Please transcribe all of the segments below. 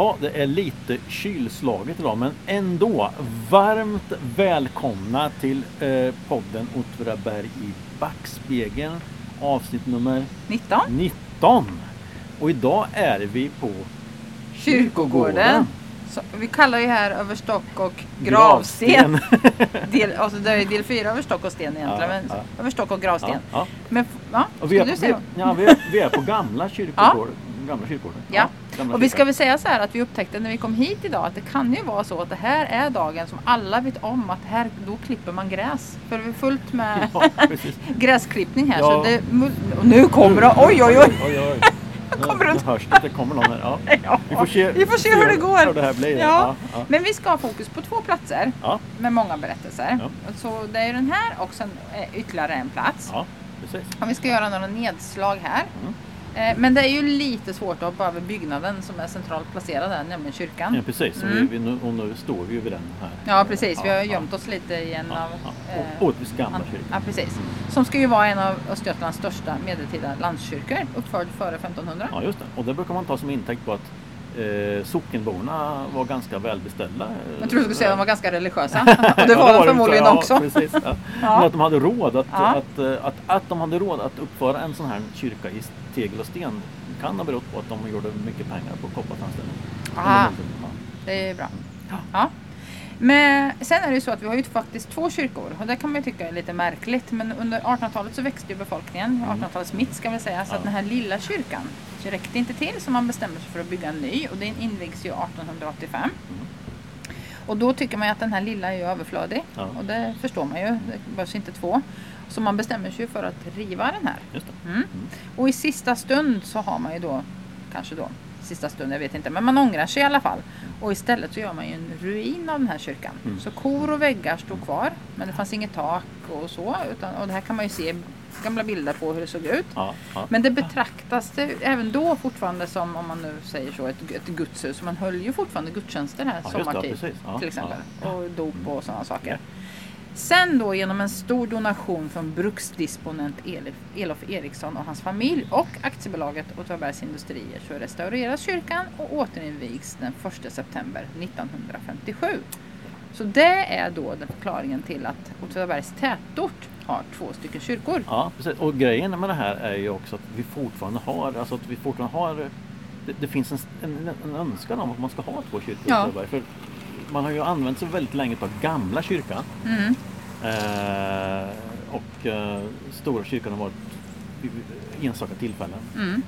Ja, det är lite kylslaget idag men ändå varmt välkomna till eh, podden Åtvidaberg i backspegeln avsnitt nummer 19. 19. Och idag är vi på Kyrkogården. Så, vi kallar ju här över stock och gravsten. del, alltså det är del 4 över stock och sten egentligen. Ja, men ja. över stock och gravsten. Ja, ja. Men ja, Och vi, är, vi, ja, vi, är, vi är på gamla kyrkogården. Gamla kyrkogården. Ja. Och vi ska väl säga så här att vi upptäckte när vi kom hit idag att det kan ju vara så att det här är dagen som alla vet om att här, då klipper man gräs. För det är fullt med Ja, gräsklippning här. Ja. Så det, nu kommer det, oj oj oj! oj, oj. Nu, Kommer runt. hörs det att det kommer någon här. Ja. Ja. Vi får se, Vi får se hur det går. Hur det blir. Ja. ja. Men vi ska ha fokus på två platser med många berättelser. Så det är den här och sen eh, ytterligare en plats. ja precis. Och vi ska göra några nedslag här. Mm. Eh, Men det är ju lite svårt att hoppa över byggnaden som är centralt placerad här, nämligen kyrkan. Ja, precis. Och, Mm. vi, nu, och nu står vi ju vid den här. Ja precis, vi har Ja, gömt oss lite i en Ja, av... ja. eh, Å- Åtvids gamla an- kyrka. Ja precis. Som ska ju vara en av Östergötlands största medeltida landskyrkor. Uppförd före 1500. Ja, just det. Och det brukar man ta som intäkt på att eh, sockenborna var ganska välbeställda. Jag tror du skulle säga att de var ganska religiösa. Och Ja, det var de de förmodligen ja, också. Precis, ja. Ja. Men att de hade råd att, Ja. att, eh, att, att de hade råd att uppföra en sån här kyrka i tegel och sten kan ha berott på att de gjorde mycket pengar på kopparframställning. Tiden, Det är bra. Ja. Men sen är det ju så att vi har ju faktiskt två kyrkor och det kan man ju tycka är lite märkligt. Men under 1800-talet så växte ju befolkningen, 1800-talets mitt ska vi säga, så att Mm. Ja. den här lilla kyrkan räckte inte till så man bestämde sig för att bygga en ny och den invigs ju 1885. Mm. Och då tycker man ju att den här lilla är ju överflödig Ja. och det förstår man ju, det behövs inte två. Så man bestämmer sig för att riva den här. Det. Mm. Och i sista stund så har man ju då, kanske då, sista stund, jag vet inte, men man ångrar sig i alla fall. Och istället så gör man ju en ruin av den här kyrkan. Mm. Så kor och väggar stod kvar, men det fanns inget tak och så. Utan, och det här kan man ju se gamla bilder på hur det såg ut. Ja, ja. Men det betraktas det även då fortfarande som, om man nu säger så, ett, ett gudshus. Man höll ju fortfarande gudstjänster här Ja, det, sommartid. Ja, till exempel. Och dop och sådana saker. Sen då genom en stor donation från bruksdisponent Elof Eriksson och hans familj och aktiebolaget Åtvidabergs Industrier så restaureras kyrkan och återinvigs den 1 september 1957. Så det är då den förklaringen till att Åtvidabergs tätort har två stycken kyrkor. Ja, precis. Och grejen med det här är ju också att vi fortfarande har, alltså att vi fortfarande har det, det finns en, en, en önskan om att man ska ha två kyrkor i Ja. Åtvidaberg. För man har ju använt sig väldigt länge av gamla kyrkan. Mm. Eh, och eh, stora kyrkan har varit enstaka tillfällen. Mm.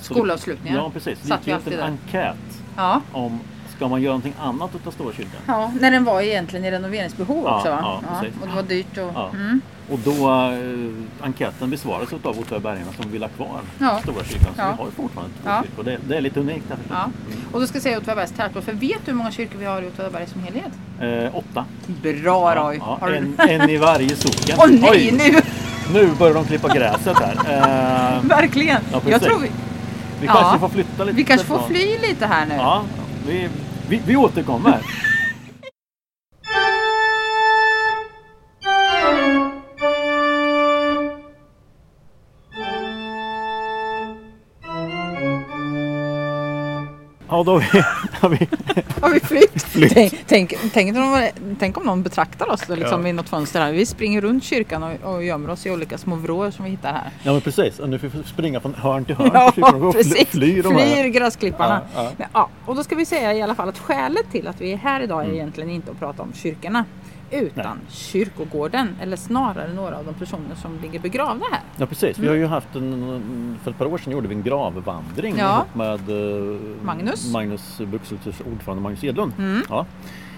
Skolavslutningar. Ja, precis. Satt Det vi gick ut en enkät Ja. om ska man göra någonting annat utav stora kyrkan? ja, när den var egentligen i renoveringsbehov Ja, också va? ja, precis. och det var dyrt. Och, Ja. mm. Och då eh, enkäten besvarades av Åtvidabergarna som vill ha kvar Ja. stora kyrkan. Så Ja. vi har fortfarande två Ja. kyrkor. Det, det är lite unikt här. Ja. Och då ska jag säga Åtvidabergs tätort, för vet du hur många kyrkor vi har i Åtvidaberg som helhet? Eh, åtta. Bra Roy! Ja, Har du- en, en i varje socken. Åh nej, Oj, nu! nu börjar de klippa gräset här. Eh, Verkligen! Ja, jag tror vi, vi Ja. kanske får flytta lite. vi kanske får fly lite här nu. Vi, vi, vi återkommer. Då har vi, har vi Har vi flytt? Flytt. Tänk, tänk, tänk, om tänk om någon betraktar oss då, liksom, Ja. i något fönster här. Vi springer runt kyrkan och, och gömmer oss i olika små vrår som vi hittar här. Ja men precis, och nu får vi springa från hörn till hörn. Ja, kyrkan precis. Flyr de. Flyr gräsklipparna. Ja, ja. Men, ja, och då ska vi säga i alla fall att skälet till att vi är här idag är Mm. egentligen inte att prata om kyrkorna. Utan kyrkogården, eller snarare några av de personer som ligger begravda här. Ja precis, vi har ju haft en, för ett par år sedan gjorde vi en gravvandring Mm. Ja. med eh, Magnus. Magnus Buxelters ordförande Magnus Edlund. Mm. Ja.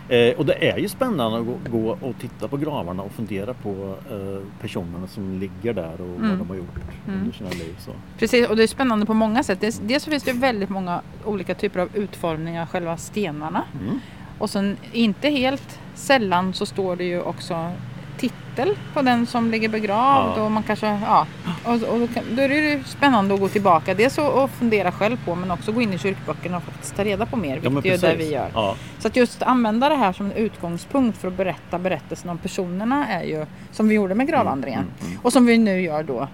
Eh, och det är ju spännande att gå, gå och titta på gravarna och fundera på eh, personerna som ligger där och Mm. vad de har gjort Mm. under sina liv. Så. Precis, och det är spännande på många sätt. Dels, dels så finns det väldigt många olika typer av utformningar av själva stenarna. Mm. Och sen inte helt sällan så står det ju också titel på den som ligger begravd. Ja. Och man kanske, ja, och, och då, kan, då är det ju spännande att gå tillbaka. Dels att att fundera själv på men också gå in i kyrkböckerna och faktiskt ta reda på mer. Ja, Vilket är ju det vi gör. Ja. Så att just använda det här som en utgångspunkt för att berätta berättelsen om personerna är ju som vi gjorde med gravvandringen. Mm, mm, mm. Och som vi nu gör då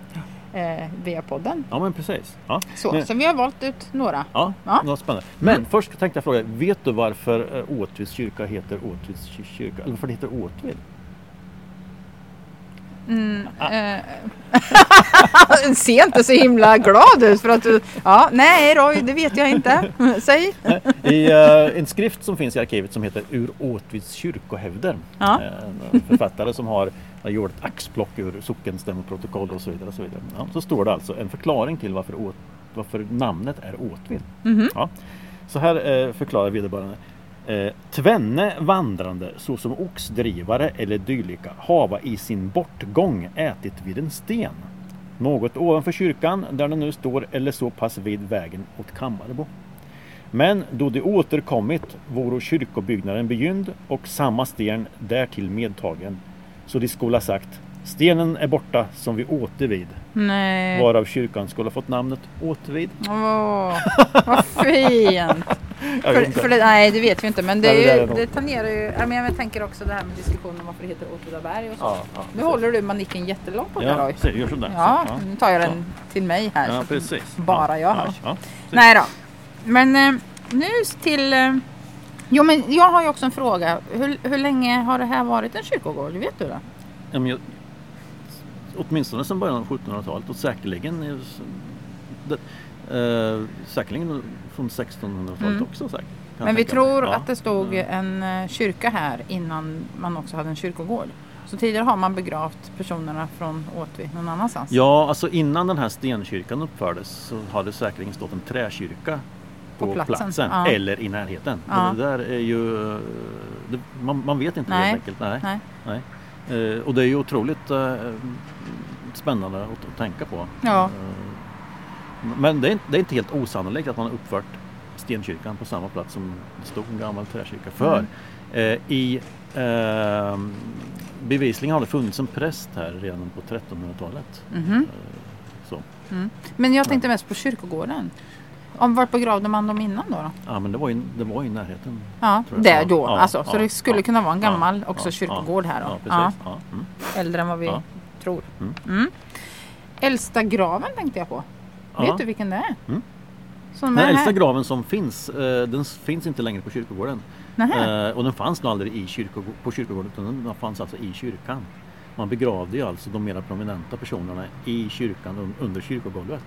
eh, via podden. Ja men precis. Ja. Så, Men- så vi har valt ut några. Ja, Ja. Vad spännande. Men först tänkte jag fråga, vet du varför eh, Åtvids kyrka heter Åtvids ky- kyrka? Eller varför det heter Åtvid? Mm, eh, ser inte så himla glad ut för att du... Ja, nej Roy, det vet jag inte. Säg. I eh, en skrift som finns i arkivet som heter Ur Åtvids kyrkohävder. Ja. Eh, En författare som har har gjort ett axplock ur sockenstämmoprotokoll och så vidare. Och så, vidare. Ja, så står det alltså en förklaring till varför, åt, varför namnet är Åtvid. Mhm. Ja. Så här eh, förklarar vederbörande. Eh, tvenne vandrande såsom oxdrivare eller dylika hava i sin bortgång ätit vid en sten. Något ovanför kyrkan där den nu står eller så pass vid vägen åt Kammarebo. Men då de återkommit voro kyrkobyggnaden begynd och samma sten därtill medtagen. Så de skola sagt Stenen är borta som vi återvid. Nej. Varav kyrkan skulle ha fått namnet Återvid. Åh, vad fint. Jag För, för det, nej, det vet vi inte. Men det, Nej, det där ju, det tangerar ju... Ja, men jag tänker också det här med diskussionen om varför det heter Åtvidaberg och så. Ja, ja, Nu håller du manicken jättelångt på Ja, så gör sådär. Ja, Så, nu tar jag den till mig här. Ja, så precis. Bara jag ja, hörs. Ja, Nej då. Men eh, nu till... Eh, jo, men jag har ju också en fråga. Hur, hur länge har det här varit en kyrkogård? Vet du det? Ja, men jag, åtminstone sedan början av 1700-talet och säkerligen det, eh, säkerligen från 1600-talet Mm. också. Säkert, Men vi tror Ja. att det stod en eh, kyrka här innan man också hade en kyrkogård. Så tidigare har man begravt personerna från Åtvi någon annanstans. Ja, alltså innan den här stenkyrkan uppfördes så hade det säkerligen stått en träkyrka på, På platsen, platsen, ja. eller i närheten. Ja. Det där är ju... Det, man, man vet inte Nej. helt enkelt. Nej. Nej. Nej. Eh, och det är ju otroligt eh, spännande att, att tänka på. Ja. Eh, men det är, inte- det är inte helt osannolikt att man har uppfört stenkyrkan på samma plats som det stod en gammal träkyrka. För Mm. eh, i eh, bevisligen har det funnits en präst här redan på 1300-talet. Mhm. Eh. Mm. Men jag tänkte mest på kyrkogården. Om vart begravde man dem innan då? då? Ja men det var ju, det var ju i närheten. Ja, där då. ja, alltså, så ja, det skulle ja, kunna vara en gammal också kyrkogård här då. Ja. Mm. äldre än vad vi tror. Mm. Mm. Äldsta graven tänkte jag på. Vet du vilken det är? Mm. Den äldsta graven som finns, eh, den finns inte längre på kyrkogården. Nähä. Eh, och den fanns nog aldrig i kyrkogå- på kyrkogården utan den fanns alltså i kyrkan. Man begravde ju alltså de mera prominenta personerna i kyrkan un- under kyrkogolvet.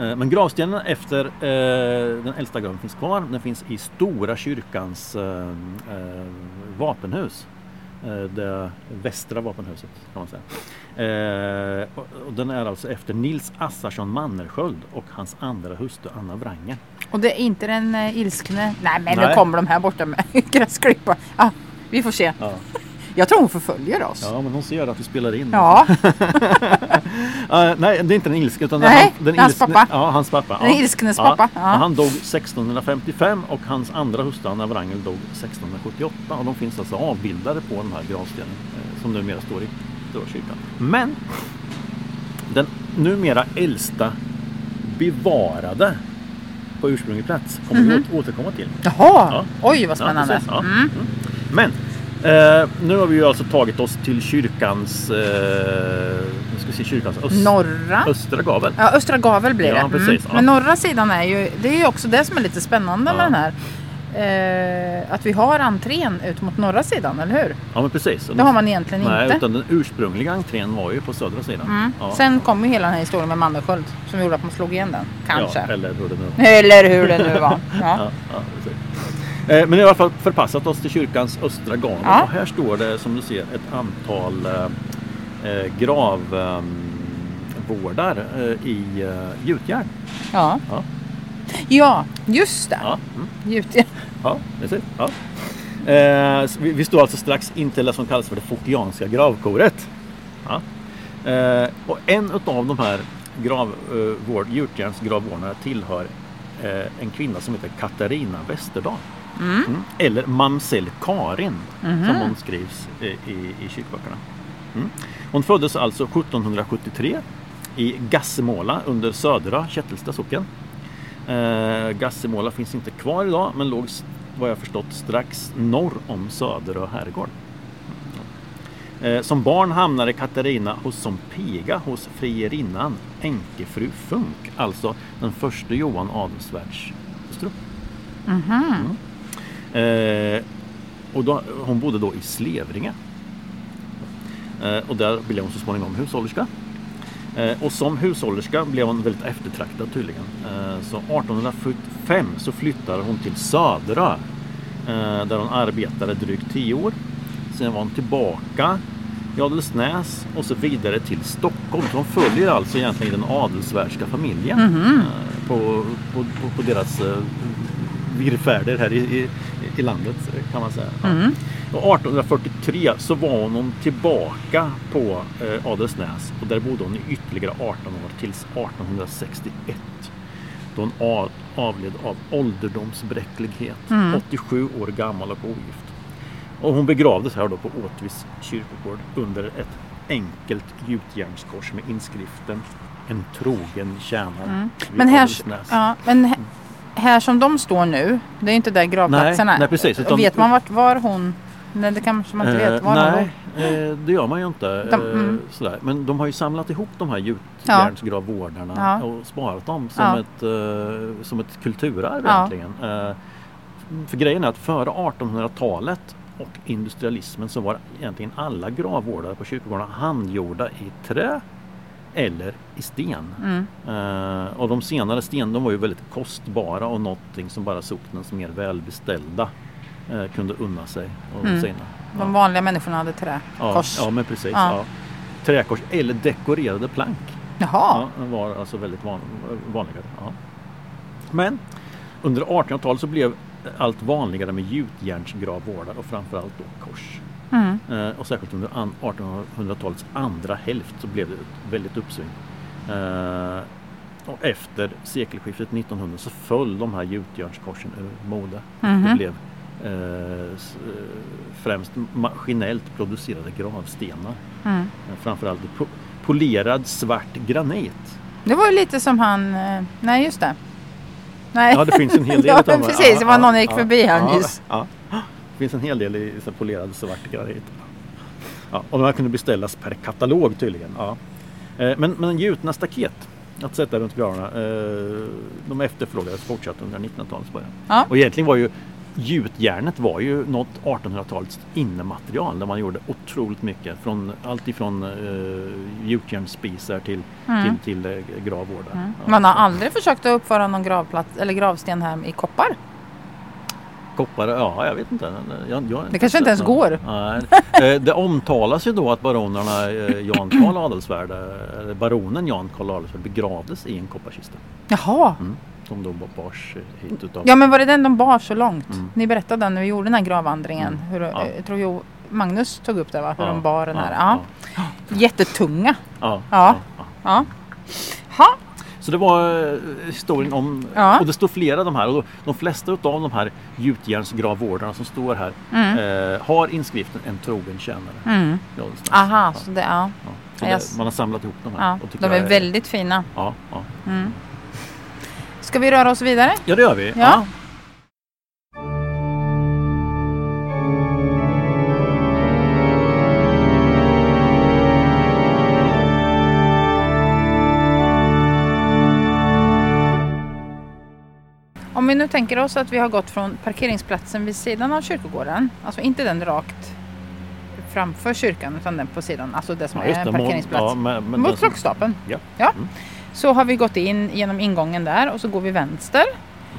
Eh, men gravstenen efter eh, den äldsta graven finns kvar. Den finns i Stora kyrkans eh, vapenhus. Eh, det västra vapenhuset kan man säga. Och, den är alltså efter Nils Assarsson Mannersköld och hans andra hustru Anna Wrange. Och det är inte den ilskne. Nej men Nej. nu kommer de här borta med gräsklippar. Ah, vi får se. Ja. Jag tror hon förföljer oss. Ja, men hon ser att vi spelar in. Ja, Eh, nej, det är inte den ilske utan Nej, han, den hans ilskne- pappa. Ja, hans pappa. Den ja. ilsknes pappa, ja. Han dog 1655 och hans andra hustru Anna Wrangel dog 1678 och de finns alltså avbildade på den här gravstenen eh, som numera står i Stora kyrkan. Men den numera äldsta bevarade på ursprunglig plats kommer vi åt- återkomma till. jaha. Ja. Oj vad spännande. precis. Mm. Mm. Men eh, nu har vi ju alltså tagit oss till kyrkans, eh, ska se, kyrkans öst, Norra. östra gavel. Ja, östra gavel blir det. Ja, precis, ja. Men norra sidan är ju, det är ju också det som är lite spännande Ja. med den här. Eh, att vi har entrén ut mot norra sidan, eller hur? Ja men precis. Det har man egentligen Nej, inte. utan den ursprungliga entrén var ju på södra sidan. Mm. Ja. Sen kom ju hela den här historien med Mannersköld som gjorde att man slog igen den. Kanske. Ja, eller hur det nu Eller hur det nu var. Ja. Eh, Men i alla fall förpassat oss till kyrkans östra gavel. Ja. Och här står det som du ser ett antal eh, eh, gravvårdar eh, i eh, gjutjärn. Ja. Ja. ja, just det. Ja. Mm. Gjutjärn. Ja, precis. Ja. Eh, vi, vi står alltså strax intill det som kallas för det Fokianska gravkoret. Ja. Eh, och en av de här grav, eh, vård, gjutjärnsgravvårdarna tillhör en kvinna som heter Katarina Westerdahl. Mm. Mm. Eller Mamsell Karin Mhm. som hon skrivs eh, i, i kyrkböckerna. Mm. Hon föddes alltså 1773 i Gassemåla under södra Kättelsta socken. Eh, Gassemåla finns inte kvar idag men låg vad jag förstått strax norr om Söderö herrgård. Eh, som barn hamnade Katarina hos som piga hos frierinnan Enkefru Funk, alltså den första Johan Adelsvärds hustru. Mm. Eh, och då, hon bodde då i Slevringe. Eh, och där blev hon så småningom hushållerska. Eh, och som hushållerska blev hon väldigt eftertraktad tydligen. Eh, så 1845 så flyttade hon till Södra eh, där hon arbetade drygt 10 år. Sen var hon tillbaka i Adelsnäs och så vidare till Stockholm. Så hon följer alltså egentligen den adelsvärska familjen Mhm. eh, på, på, på, på deras virrfärder här i, i, i landet kan man säga. Ja. Mm. Och 1843 så var hon tillbaka på eh, Adelsnäs och där bodde hon i ytterligare 18 år tills 1861 då hon av, avled av ålderdomsbräcklighet, Mm. 87 år gammal och ogift. Och hon begravdes här då på Åtvis kyrkogård under ett enkelt gjutjärnskors med inskriften En trogen tjänare Mm. Men här, ja, men här som de står nu, det är inte där gravplatsen Nej, är. nej, precis, utan- vet man vart var hon? Nej, det kanske man inte vet. Var hon nej, eh, det gör man ju inte. De- eh, mm. sådär. Men de har ju samlat ihop de här gjutjärnsgravvårdarna Ja. och sparat dem som, Ja. ett, eh, som ett kulturarv Ja. egentligen. Eh, för grejen är att före 1800-talet och industrialismen så var egentligen alla gravvårdar på kyrkogårdarna handgjorda i trä eller i sten. Mm. Eh, och de senare sten de var ju väldigt kostbara och någonting som bara socknens mer välbeställda eh, kunde unna sig. Och Mm. sina. De vanliga människorna hade trä. Ja, ja men precis. Ja. Ja. Träkors eller dekorerade plank. Jaha. Ja, var alltså väldigt van, vanligare. Ja. Men under 1800-talet så blev allt vanligare med gjutjärnsgravvårdar och framförallt då kors. Mm. Eh, och särskilt under an- 1800-talets andra hälft så blev det ett väldigt uppsving. Eh, och efter sekelskiftet 1900 så föll de här gjutjärnskorsen ur mode. Mhm. Det blev eh, främst maskinellt producerade gravstenar. Mm. Framförallt polerad svart granit. Det var ju lite som han... Nej, just det. Nej. Ja, det finns en hel del ja, dem. precis. Det var någon ja, gick ja, förbi här ja, nyss. Ja, det finns en hel del i så här polerad svart granit. Ja, och de här kunde beställas per katalog tydligen. Ja. Eh, Men, men gjutna staket att sätta runt gravarna, eh, de efterfrågades fortsatt under 1900-talets början. Ja. Och egentligen var ju gjutjärnet var ju något 1800-talets innematerial där man gjorde otroligt mycket. Från allt ifrån eh, gjutjärnsspisar till, Mm. till, till gravvårdar. Mm. Man har aldrig försökt att uppföra någon gravplats eller gravsten här i koppar. Koppar, ja jag vet inte. Jag, jag, Det kanske inte ens sett går. någon. Nej. Eh, Det omtalas ju då att baronerna eh, Jan Karl Adelsvärd, eh, baronen Jan Karl Adelsvärd begravdes i en kopparkista. Jaha. Mm. Som då bars hit utav Ja men var det den de bar så långt? Mm. Ni berättade när vi gjorde den här gravvandringen. Mm. Hur, Ja. Jag tror ju Magnus tog upp det va? Hur Ja, de bar den här. ja, Ja. Jättetunga. ja, Ja. ja. Ja. Så det var eh, historien om, Ja. och det står flera av de här och de flesta av de här gjutjärnsgravvårdarna som står här Mm. eh, har inskriften en trogen tjänare. Mm. Aha, Ja, så det, ja. ja. Så det, man har samlat ihop de här. De är jag väldigt fina. Ja, ja. Mm. Ska vi röra oss vidare? ja, det gör vi. Ja. Om vi nu tänker oss att vi har gått från parkeringsplatsen vid sidan av kyrkogården, alltså inte den rakt framför kyrkan utan den på sidan, alltså det som Ja, är det. en parkeringsplats. Ja, men, men mot som- klockstapeln. Ja. Ja. Mm. Så har vi gått in genom ingången där och så går vi vänster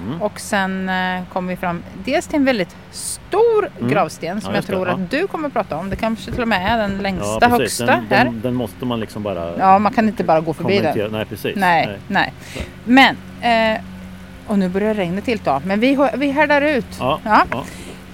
Mm. och sen eh, kommer vi fram dels till en väldigt stor Mm. gravsten som Ja, jag det, tror ja. att du kommer att prata om. Det kanske till och med är den längsta, högsta Den, här. den, den måste man liksom bara Ja, man kan inte bara gå förbi den. Nej, precis. Nej, nej. Så. Men, eh, och nu börjar regnet tillta, men vi, vi härdar ut. Ja, Ja. ja.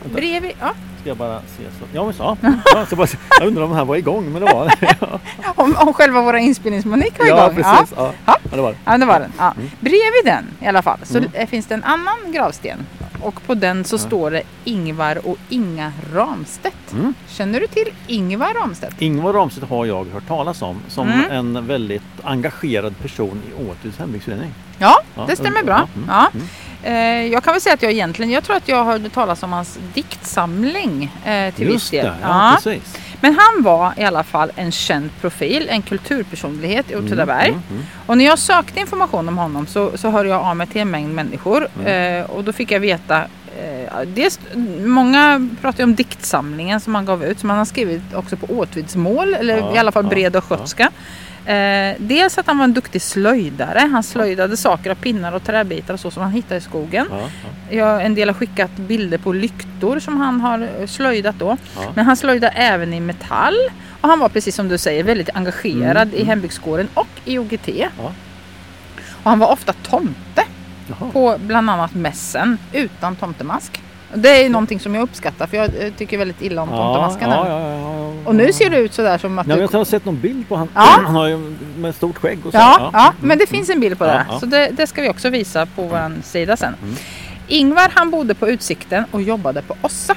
Vänta, Bredvid, ja. ska jag bara se så. Ja, men så. Ja, så bara, jag undrar om den här var igång, men det var den. Om, om själva våra inspelningsmanik var Ja, igång. precis. Ja. Ja. Ja, det var det. Ja, det var den. Ja. Mm. Bredvid den i alla fall så Mm. finns det en annan gravsten. Och på den så Ja. står det Ingvar och Inga Ramstedt. Mm. Känner du till Ingvar Ramstedt? Ingvar Ramstedt har jag hört talas om som Mm. en väldigt engagerad person i Åtvids hembygdsförening. Ja, Ja, det stämmer under- bra. ja, mm, Ja. mm. Eh, jag kan väl säga att jag egentligen, jag tror att jag hörde talas om hans diktsamling eh, till viss Just del. det, ja, precis. Men han var i alla fall en känd profil, en kulturpersonlighet i Åtvidaberg. Mm, mm, Och när jag sökte information om honom så, så hörde jag av mig till en mängd människor. Mm. Eh, och då fick jag veta eh, dels, många pratar ju om diktsamlingen som han gav ut som han har skrivit också på åtvidsmål eller Ja, i alla fall ja, bred och ja. skötska. Eh, dels att han var en duktig slöjdare. Han slöjdade saker av pinnar och träbitar och så som han hittade i skogen. Ja, ja, Jag, en del har skickat bilder på lyktor som han har eh, slöjdat då. ja. Men han slöjdade även i metall. Och han var precis som du säger väldigt engagerad Mm, i mm. hembygdskåren och i OGT. Och han var ofta tomte Jaha. på bland annat mässen utan tomtemask. Det är ju någonting som jag uppskattar för jag eh, tycker väldigt illa om Ja, tomtemaskarna. ja, ja, ja, ja. Och nu ser det ut sådär som att Nej, du... jag har sett någon bild på han. Ja. Han har ju med stort skägg och så. Ja, ja, men det finns en bild på Ja, det. ja. Så det, det ska vi också visa på vår sida sen. Mm. Ingvar han bodde på Utsikten och jobbade på Ossa.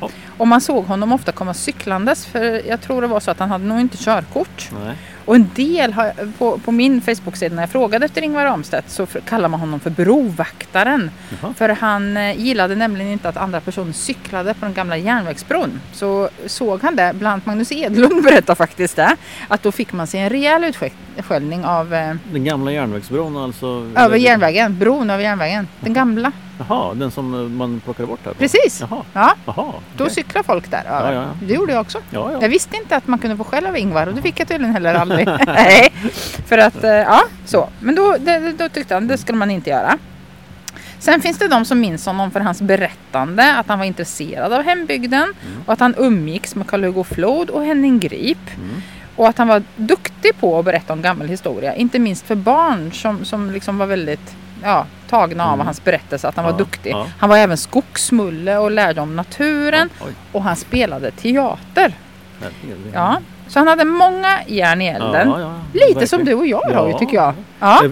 Ja. Och man såg honom ofta komma cyklandes för jag tror det var så att han hade nog inte körkort. Nej. Och en del har, på, på min Facebook-sida när jag frågade efter Ingvar Ramstedt så kallar man honom för brovaktaren. Jaha. För han eh, gillade nämligen inte att andra personer cyklade på den gamla järnvägsbron. Så såg han det, bland annat Magnus Edlund berättar faktiskt det, att då fick man sig en rejäl utskällning av eh, Den gamla järnvägsbron alltså? över järnvägen, bron över järnvägen. Den gamla. Jaha, den som eh, man plockade bort här? på? Precis. Jaha, Ja, jaha. då okej. cyklar folk där över. Ja, ja. Det gjorde jag också. Ja, ja. Jag visste inte att man kunde få skäll av Ingvar och det fick jag tydligen heller aldrig. Nej, för att eh, ja, så. Men då, det, då tyckte han det skulle man inte göra. Sen finns det de som minns honom för hans berättande, att han var intresserad av hembygden och att han umgicks med Karl-Hugo Flod och Henning Grip. Mm. Och att han var duktig på att berätta om gammal historia, inte minst för barn som, som liksom var väldigt ja, tagna av Mm. hans berättelse, att han var Ja, duktig. ja. Han var även skogsmulle och lärde om naturen Oj, och han spelade teater. Ja, så han hade många järn i elden. Lite verkligen. som du och jag har ju tycker jag. Ja,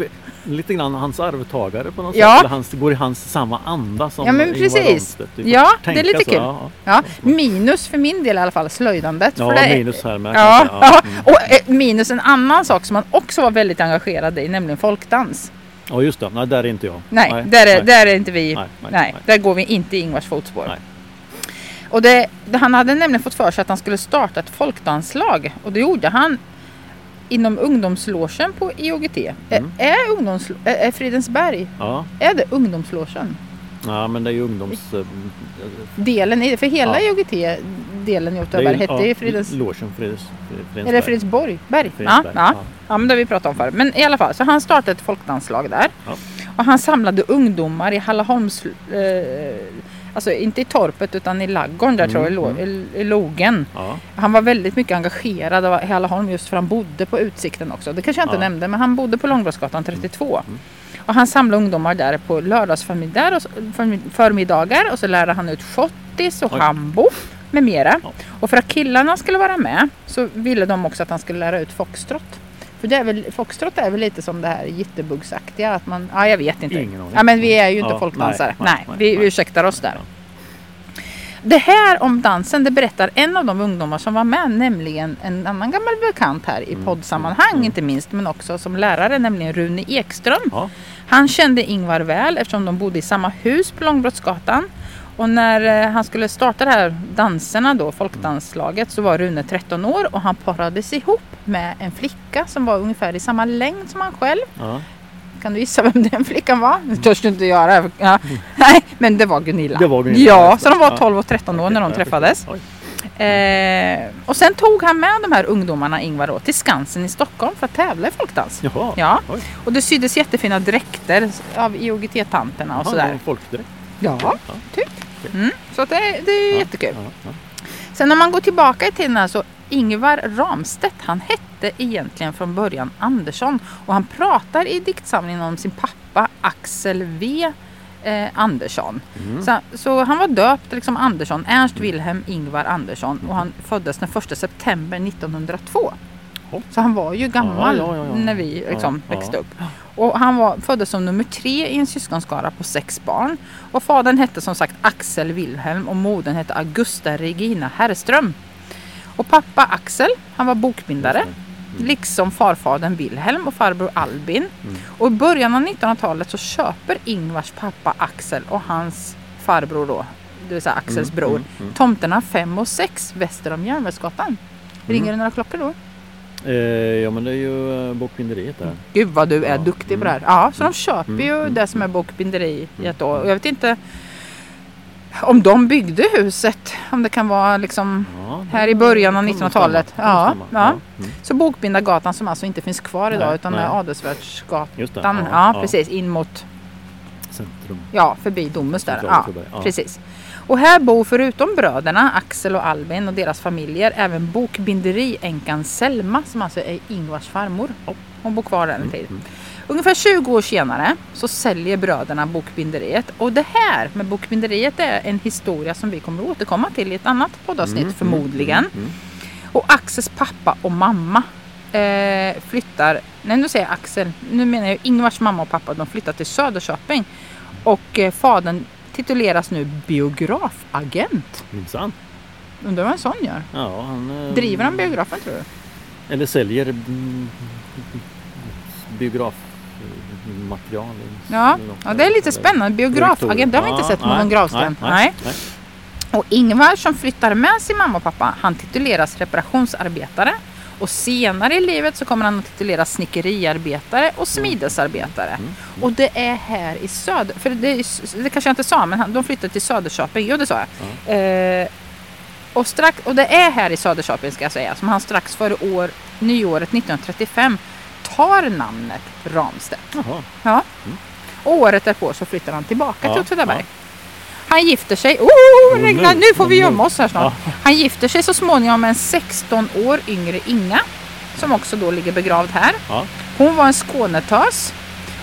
Lite grann hans arvtagare på något Ja. sätt. Eller hans, går i hans samma anda som Ja, men precis. Ja, det är lite så. kul. Ja. Minus för min del i alla fall slöjdandet. ja. det minus här med. Ja. Mm. och eh, minus en annan sak som han också var väldigt engagerad i, nämligen folkdans. Ja, just det. Nej, där är inte jag. Nej, där, är, nej. där är inte vi. Nej, Nej, nej, nej. där går vi inte i Ingvars fotspår. Nej. Och det, han hade nämligen fått för sig att han skulle starta ett folkdanslag och det gjorde han inom ungdomslogen på IOGT. Mm. Är, är, ungdoms, är, är Fridensberg, Ja. är det ungdomslogen? Ja, men det är ju ungdoms... eh, Delen i det, för hela Ja. IOGT-delen i det är Åtvidaberg ju- hette ja, ju Fridens... Logen Frides, Fridensberg. Är det Fridsborg? Berg? Fridsberg, Ja, ja. ja. ja, men det har vi pratat om förr. Men i alla fall, så han startade ett folkdanslag där. Ja. Och han samlade ungdomar i Hallaholms... Eh, alltså inte i torpet utan i laggården där Mm, tror jag, i, lo- i, i logen. Ja. Han var väldigt mycket engagerad av Hallaholm just för han bodde på Utsikten också. Det kanske jag inte Ja. nämnde, men han bodde på Långbrottsgatan 32. Mm. Och han samlade ungdomar där på lördagsförmiddagar och, och så lärde han ut schottis och Oj. hambo med mera. Ja. Och för att killarna skulle vara med så ville de också att han skulle lära ut foxtrot. För det är väl, foxtrot är väl lite som det här jitterbugsaktiga att man, ja jag vet inte. Ingen. Ja men vi är ju inte Ja, folkdansare. Nej, nej, nej, vi nej. ursäktar oss där. Ja. Det här om dansen det berättar en av de ungdomar som var med, nämligen en annan gammal bekant här i Mm, poddsammanhang mm, mm. inte minst, men också som lärare, nämligen Rune Ekström. Ja. Han kände Ingvar väl eftersom de bodde i samma hus på Långbrottsgatan. Och när eh, han skulle starta det här danserna då, folkdanslaget, så var Rune 13 år och han parades ihop med en flicka som var ungefär i samma längd som han själv. Ja. Kan du gissa vem den flickan var? Det törs du inte göra. Ja. Nej, men det var Gunilla. Det var Gunilla, Ja, så de var Ja. 12 och 13 år när de träffades. Eh, och sen tog han med de här ungdomarna, Ingvar, då, till Skansen i Stockholm för att tävla i folkdans. Jaha. Ja, Oj. och det syddes jättefina dräkter av IOGT-tanterna och Jaha, sådär. folkdräkt. Ja, Ja. typ. Mm, så att det, det är Ja, jättekul. Ja, ja. Sen om man går tillbaka i tiden så Ingvar Ramstedt, han hette egentligen från början Andersson och han pratar i diktsamlingen om sin pappa Axel V eh, Andersson. Mm. Så, så han var döpt liksom Andersson, Ernst Wilhelm Ingvar Andersson och han föddes den 1 september 1902. Ja. Så han var ju gammal Ja, ja, ja, när vi liksom växte upp. Och han var, föddes som nummer tre i en syskonskara på sex barn. Och fadern hette som sagt Axel Wilhelm och modern hette Augusta Regina Herrström. Och pappa Axel, han var bokbindare. Just det. Liksom farfadern Wilhelm och farbror Albin. Mm. Och i början av 1900-talet så köper Ingvars pappa Axel och hans farbror då, det vill säga Axels Mm, bror, mm, mm. tomterna 5 och 6 väster om Järnvägsgatan. Ringer det några klockor då? Eh, ja men det är ju eh, bokbinderiet där. Gud vad du är Ja, duktig på det mm. här. Ja, så de köper Mm, ju mm, det som är mm. bokbinderi i ett år. Mm. Och jag vet inte om de byggde huset. Om det kan vara liksom Ja, Här i början av det kan nog 1900-talet. stämma. Det kan nog Ja, ja. Mm. Så Bokbindargatan som alltså inte finns kvar idag Nej, utan nej. är Adelsvärdsgatan. Ja, ja. precis. In mot, Centrum. ja förbi Domus där. Ja, precis. Och här bor förutom bröderna Axel och Albin och deras familjer även bokbinderiänkan Selma som alltså är Ingvars farmor. Hon bor kvar där en tid. Mm. Ungefär 20 år senare så säljer bröderna bokbinderiet och det här med bokbinderiet är en historia som vi kommer att återkomma till i ett annat poddavsnitt Mm, förmodligen. mm, mm. Och Axels pappa och mamma eh, flyttar, nej nu säger jag Axel, nu menar jag Ingvars mamma och pappa, de flyttar till Söderköping. Och eh, fadern tituleras nu biografagent. Minsann. Undrar vad en sån gör? Ja, han... eh, Driver han biografen tror du? Eller säljer mm, biografmaterial. Ja, ja, det är lite spännande. Biografagent, det har vi inte sett på någon gravsten. Nej, Nej. nej. Och Ingvar som flyttar med sin mamma och pappa, han tituleras reparationsarbetare. Och senare i livet så kommer han att tituleras snickeriarbetare och smidesarbetare. Mm. Och det är här i söder... För det, är, det kanske jag inte sa, men han, de flyttade till Söderköping. Jo, det sa jag. Eh, och, strax, och det är här i Söderköping ska jag säga, som han strax före år, nyåret 1935 tar namnet Ramstedt. Jaha. Ja. Och året därpå så flyttar han tillbaka Ja, till Åtvidaberg. ja. Han gifter sig, oh, regnar, nu, nu får vi åh, gömma oss här snart. Han gifter sig så småningom med en 16 år yngre Inga, som också då ligger begravd här. Ja. Hon var en Skånetös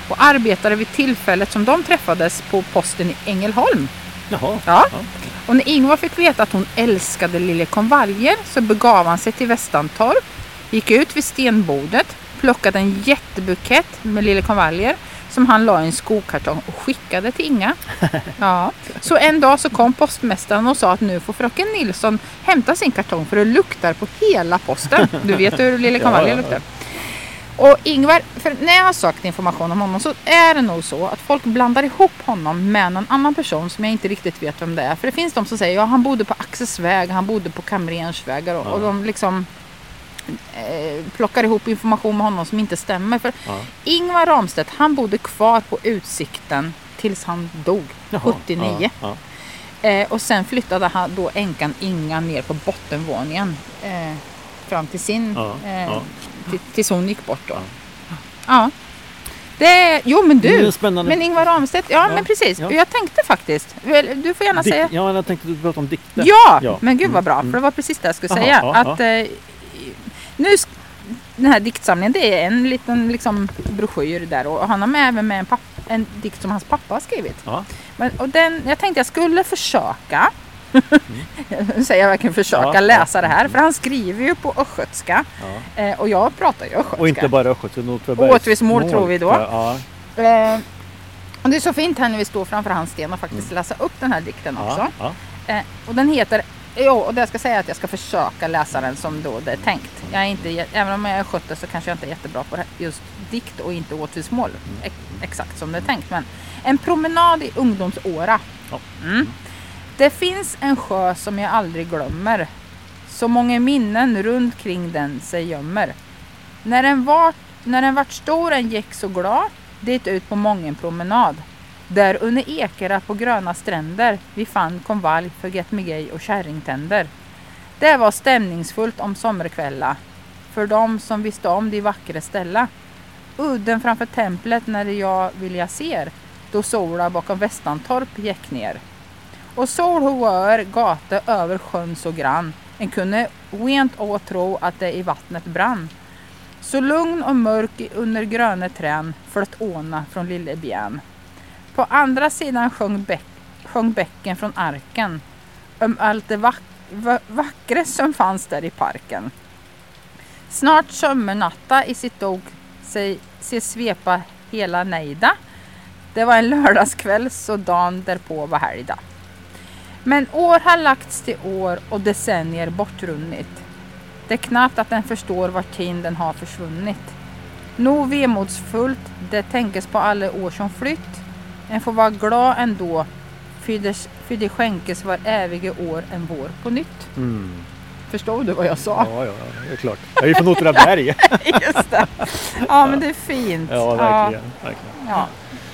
och arbetade vid tillfället som de träffades på posten i Ängelholm. Jaha. Ja. Ja. Och när Ingvar fick veta att hon älskade liljekonvaljer så begav han sig till Västantorp, gick ut vid stenbordet, plockade en jättebukett med liljekonvaljer som han la i en skokartong och skickade till Inga. Ja. Så en dag så kom postmästaren och sa att nu får fröken Nilsson hämta sin kartong för det luktar på hela posten. Du vet hur liljekonvaljer luktar. Och Ingvar, när jag har sökt information om honom så är det nog så att folk blandar ihop honom med någon annan person som jag inte riktigt vet vem det är. För det finns de som säger ja han bodde på Axels väg, han bodde på Kamrens vägar och, Ja. och de liksom plockar ihop information med honom som inte stämmer. För Ja. Ingvar Ramstedt han bodde kvar på Utsikten tills han dog Jaha. 79. Ja, ja. Eh, och sen flyttade han då änkan Inga ner på bottenvåningen. Eh, fram till sin, eh, tills hon gick bort då. Ja. Det är, jo men du, spännande. men Ingvar Ramstedt, ja, men precis. ja. Jag tänkte faktiskt, du får gärna Dikt- säga. Ja, jag tänkte du pratade om dikter. Ja, men gud vad bra, Mm. för det var precis det jag skulle Jaha, säga. att, eh, nu, den här diktsamlingen, det är en liten liksom, broschyr där och han har med även med en, papp, en dikt som hans pappa har skrivit. Ja. Men, och den, jag tänkte jag skulle försöka, nu säger jag verkligen försöka Ja, ja. läsa det här, för han skriver ju på östgötska Ja. eh, och jag pratar ju östgötska. Och inte bara Östgötse, Åtvidabergs Åtvidsmål tror vi då. Ja, Eh, och det är så fint här när vi står framför hans sten och faktiskt läsa upp den här dikten också. Mm. ja, ja. Eh, och den heter, jo, och det jag ska säga att jag ska försöka läsa den som då det är tänkt. Jag är inte, även om jag är skötte så kanske jag inte är jättebra på just dikt och inte åtvidsmål. Ex, exakt som det är tänkt. Men en promenad i ungdomsåra. Mm. Det finns en sjö som jag aldrig glömmer. Så många minnen runt kring den sig gömmer. När den vart, när den vart stor en gick så glad dit ut på mången promenad. Där under ekera på gröna stränder vi fann konvalj, forget me gay och kärringtänder. Det var stämningsfullt om sommarkvälla. för de som visste om de vackra ställa. Udden framför templet när jag vill jag ser då sola bakom Västantorp gick ner. Och sol hoör gata över sjön så grann en kunde rent å tro att det i vattnet brann. Så lugn och mörk under gröna trän flöt åna från lille bjärn. På andra sidan sjöng, bäck, sjöng bäcken från arken om allt det vack, vackra som fanns där i parken. Snart sommarnatta i sitt dog sig se svepa hela nejda. Det var en lördagskväll så dagen därpå var helgdag. Men år har lagts till år och decennier bortrunnit. Det är knappt att den förstår vart tiden den har försvunnit. Nog vemodsfullt det tänkes på alla år som flytt. En får vara glad ändå, för det, skänkes var evige år en vår på nytt. Mm. Förstod du vad jag sa? Ja, ja, det är klart. Jag är ju från Åtvidaberg. Just det. Ja, men det är fint. Ja, verkligen. verkligen. Ja.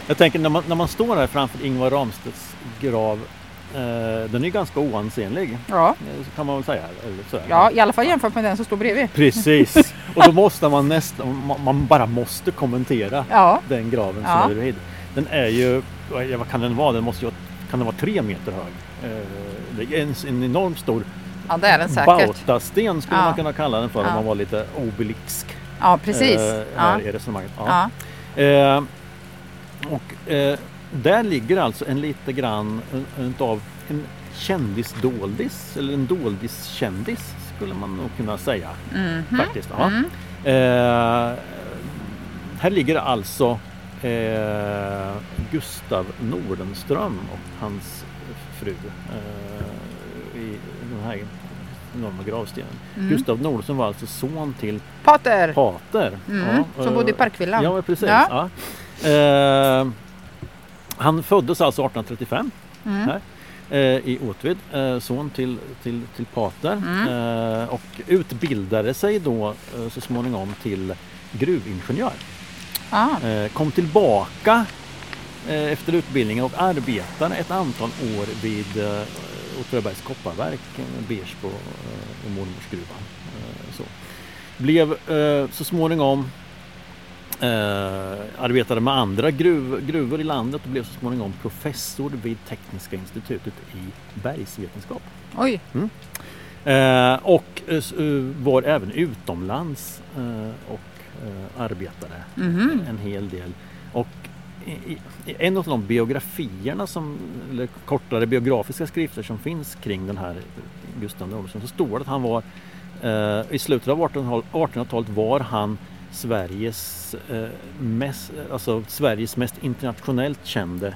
Jag tänker när man, när man står här framför Ingvar Ramstedts grav. Eh, den är ganska oansenlig. Ja. eh, Så kan man väl säga. Eller ja, i alla fall jämfört med den som står bredvid. Precis. Och då måste man nästan, man, bara måste kommentera Ja, den graven Ja. som är bredvid. Den är ju, ja, vad kan den vara? Den måste ju, kan den vara tre meter hög? Eh, det är en, en enormt stor ja det är den säkert. bautasten skulle Ja. man kunna kalla den för Ja. om man var lite obelix. Ja, precis. Eh, Ja. här i resonemanget. Ja. Ja. Eh, och eh, där ligger alltså en lite grann en- utav en kändisdoldis eller en doldiskändis skulle man nog kunna säga Mhm. faktiskt. Ja. Mm. Eh, här ligger alltså eh, Gustav Nordenström och hans fru eh, i den här enorma gravstenen. Mm. Gustav Nordenström var alltså son till Pater! pater. Mm, som eh, bodde i Parkvillan. Ja, precis. Ja. Ja. Eh, han föddes alltså 1835 Mm. här, eh, i Åtvid, eh, son till, till, till pater Mm. eh, och utbildade sig då eh, så småningom till gruvingenjör. Ah. Eh, kom tillbaka eh, efter utbildningen och arbetade ett antal år vid eh, Åtvidabergs kopparverk, eh, Bersbo eh, och mormorsgruvan. Eh, så. Blev så småningom arbetade med andra gruv, gruvor i landet och blev så småningom professor vid Tekniska institutet i bergsvetenskap. Oj, Eh, och var även utomlands och eh, arbetade Mhm. en hel del. Och i, en av de biografierna som, eller kortare biografiska skrifter som finns kring den här Gustav Nordenström så står det att han var eh, i slutet av 1800 1800-talet var han Sveriges, eh, mest, alltså Sveriges mest internationellt kände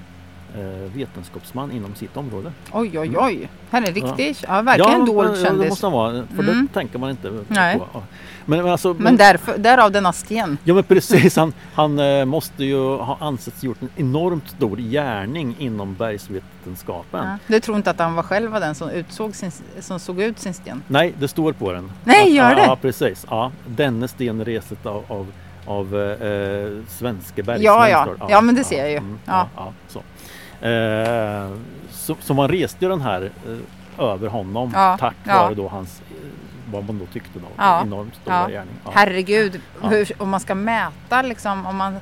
vetenskapsman inom sitt område. oj, oj, oj. Här är en riktig, ja, verkligen ja, dold ja, det kändis. måste han vara, för Mm. det tänker man inte Nej. på. Ja. Men, men, alltså, Men därför, därav denna sten. Ja men precis, han, han eh, måste ju ha ansetts gjort en enormt stor gärning inom bergsvetenskapen. Ja. Du tror inte att han var själv var den som, utsåg sin, som såg ut sin sten? Nej, det står på den. Nej, gör ja, det? Ja, precis. Ja, denne sten reset av, av, av eh, svenske bergsmän. Ja, ja. Ja, men det ser jag ju. mm, Ja. ja, ja, så. Eh, så, så man reste ju den här eh, över honom Ja, tack ja. vare då hans, eh, vad man då tyckte då, Ja, enormt stora ja. gärning. Ja. Herregud, hur, om man ska mäta liksom, om man,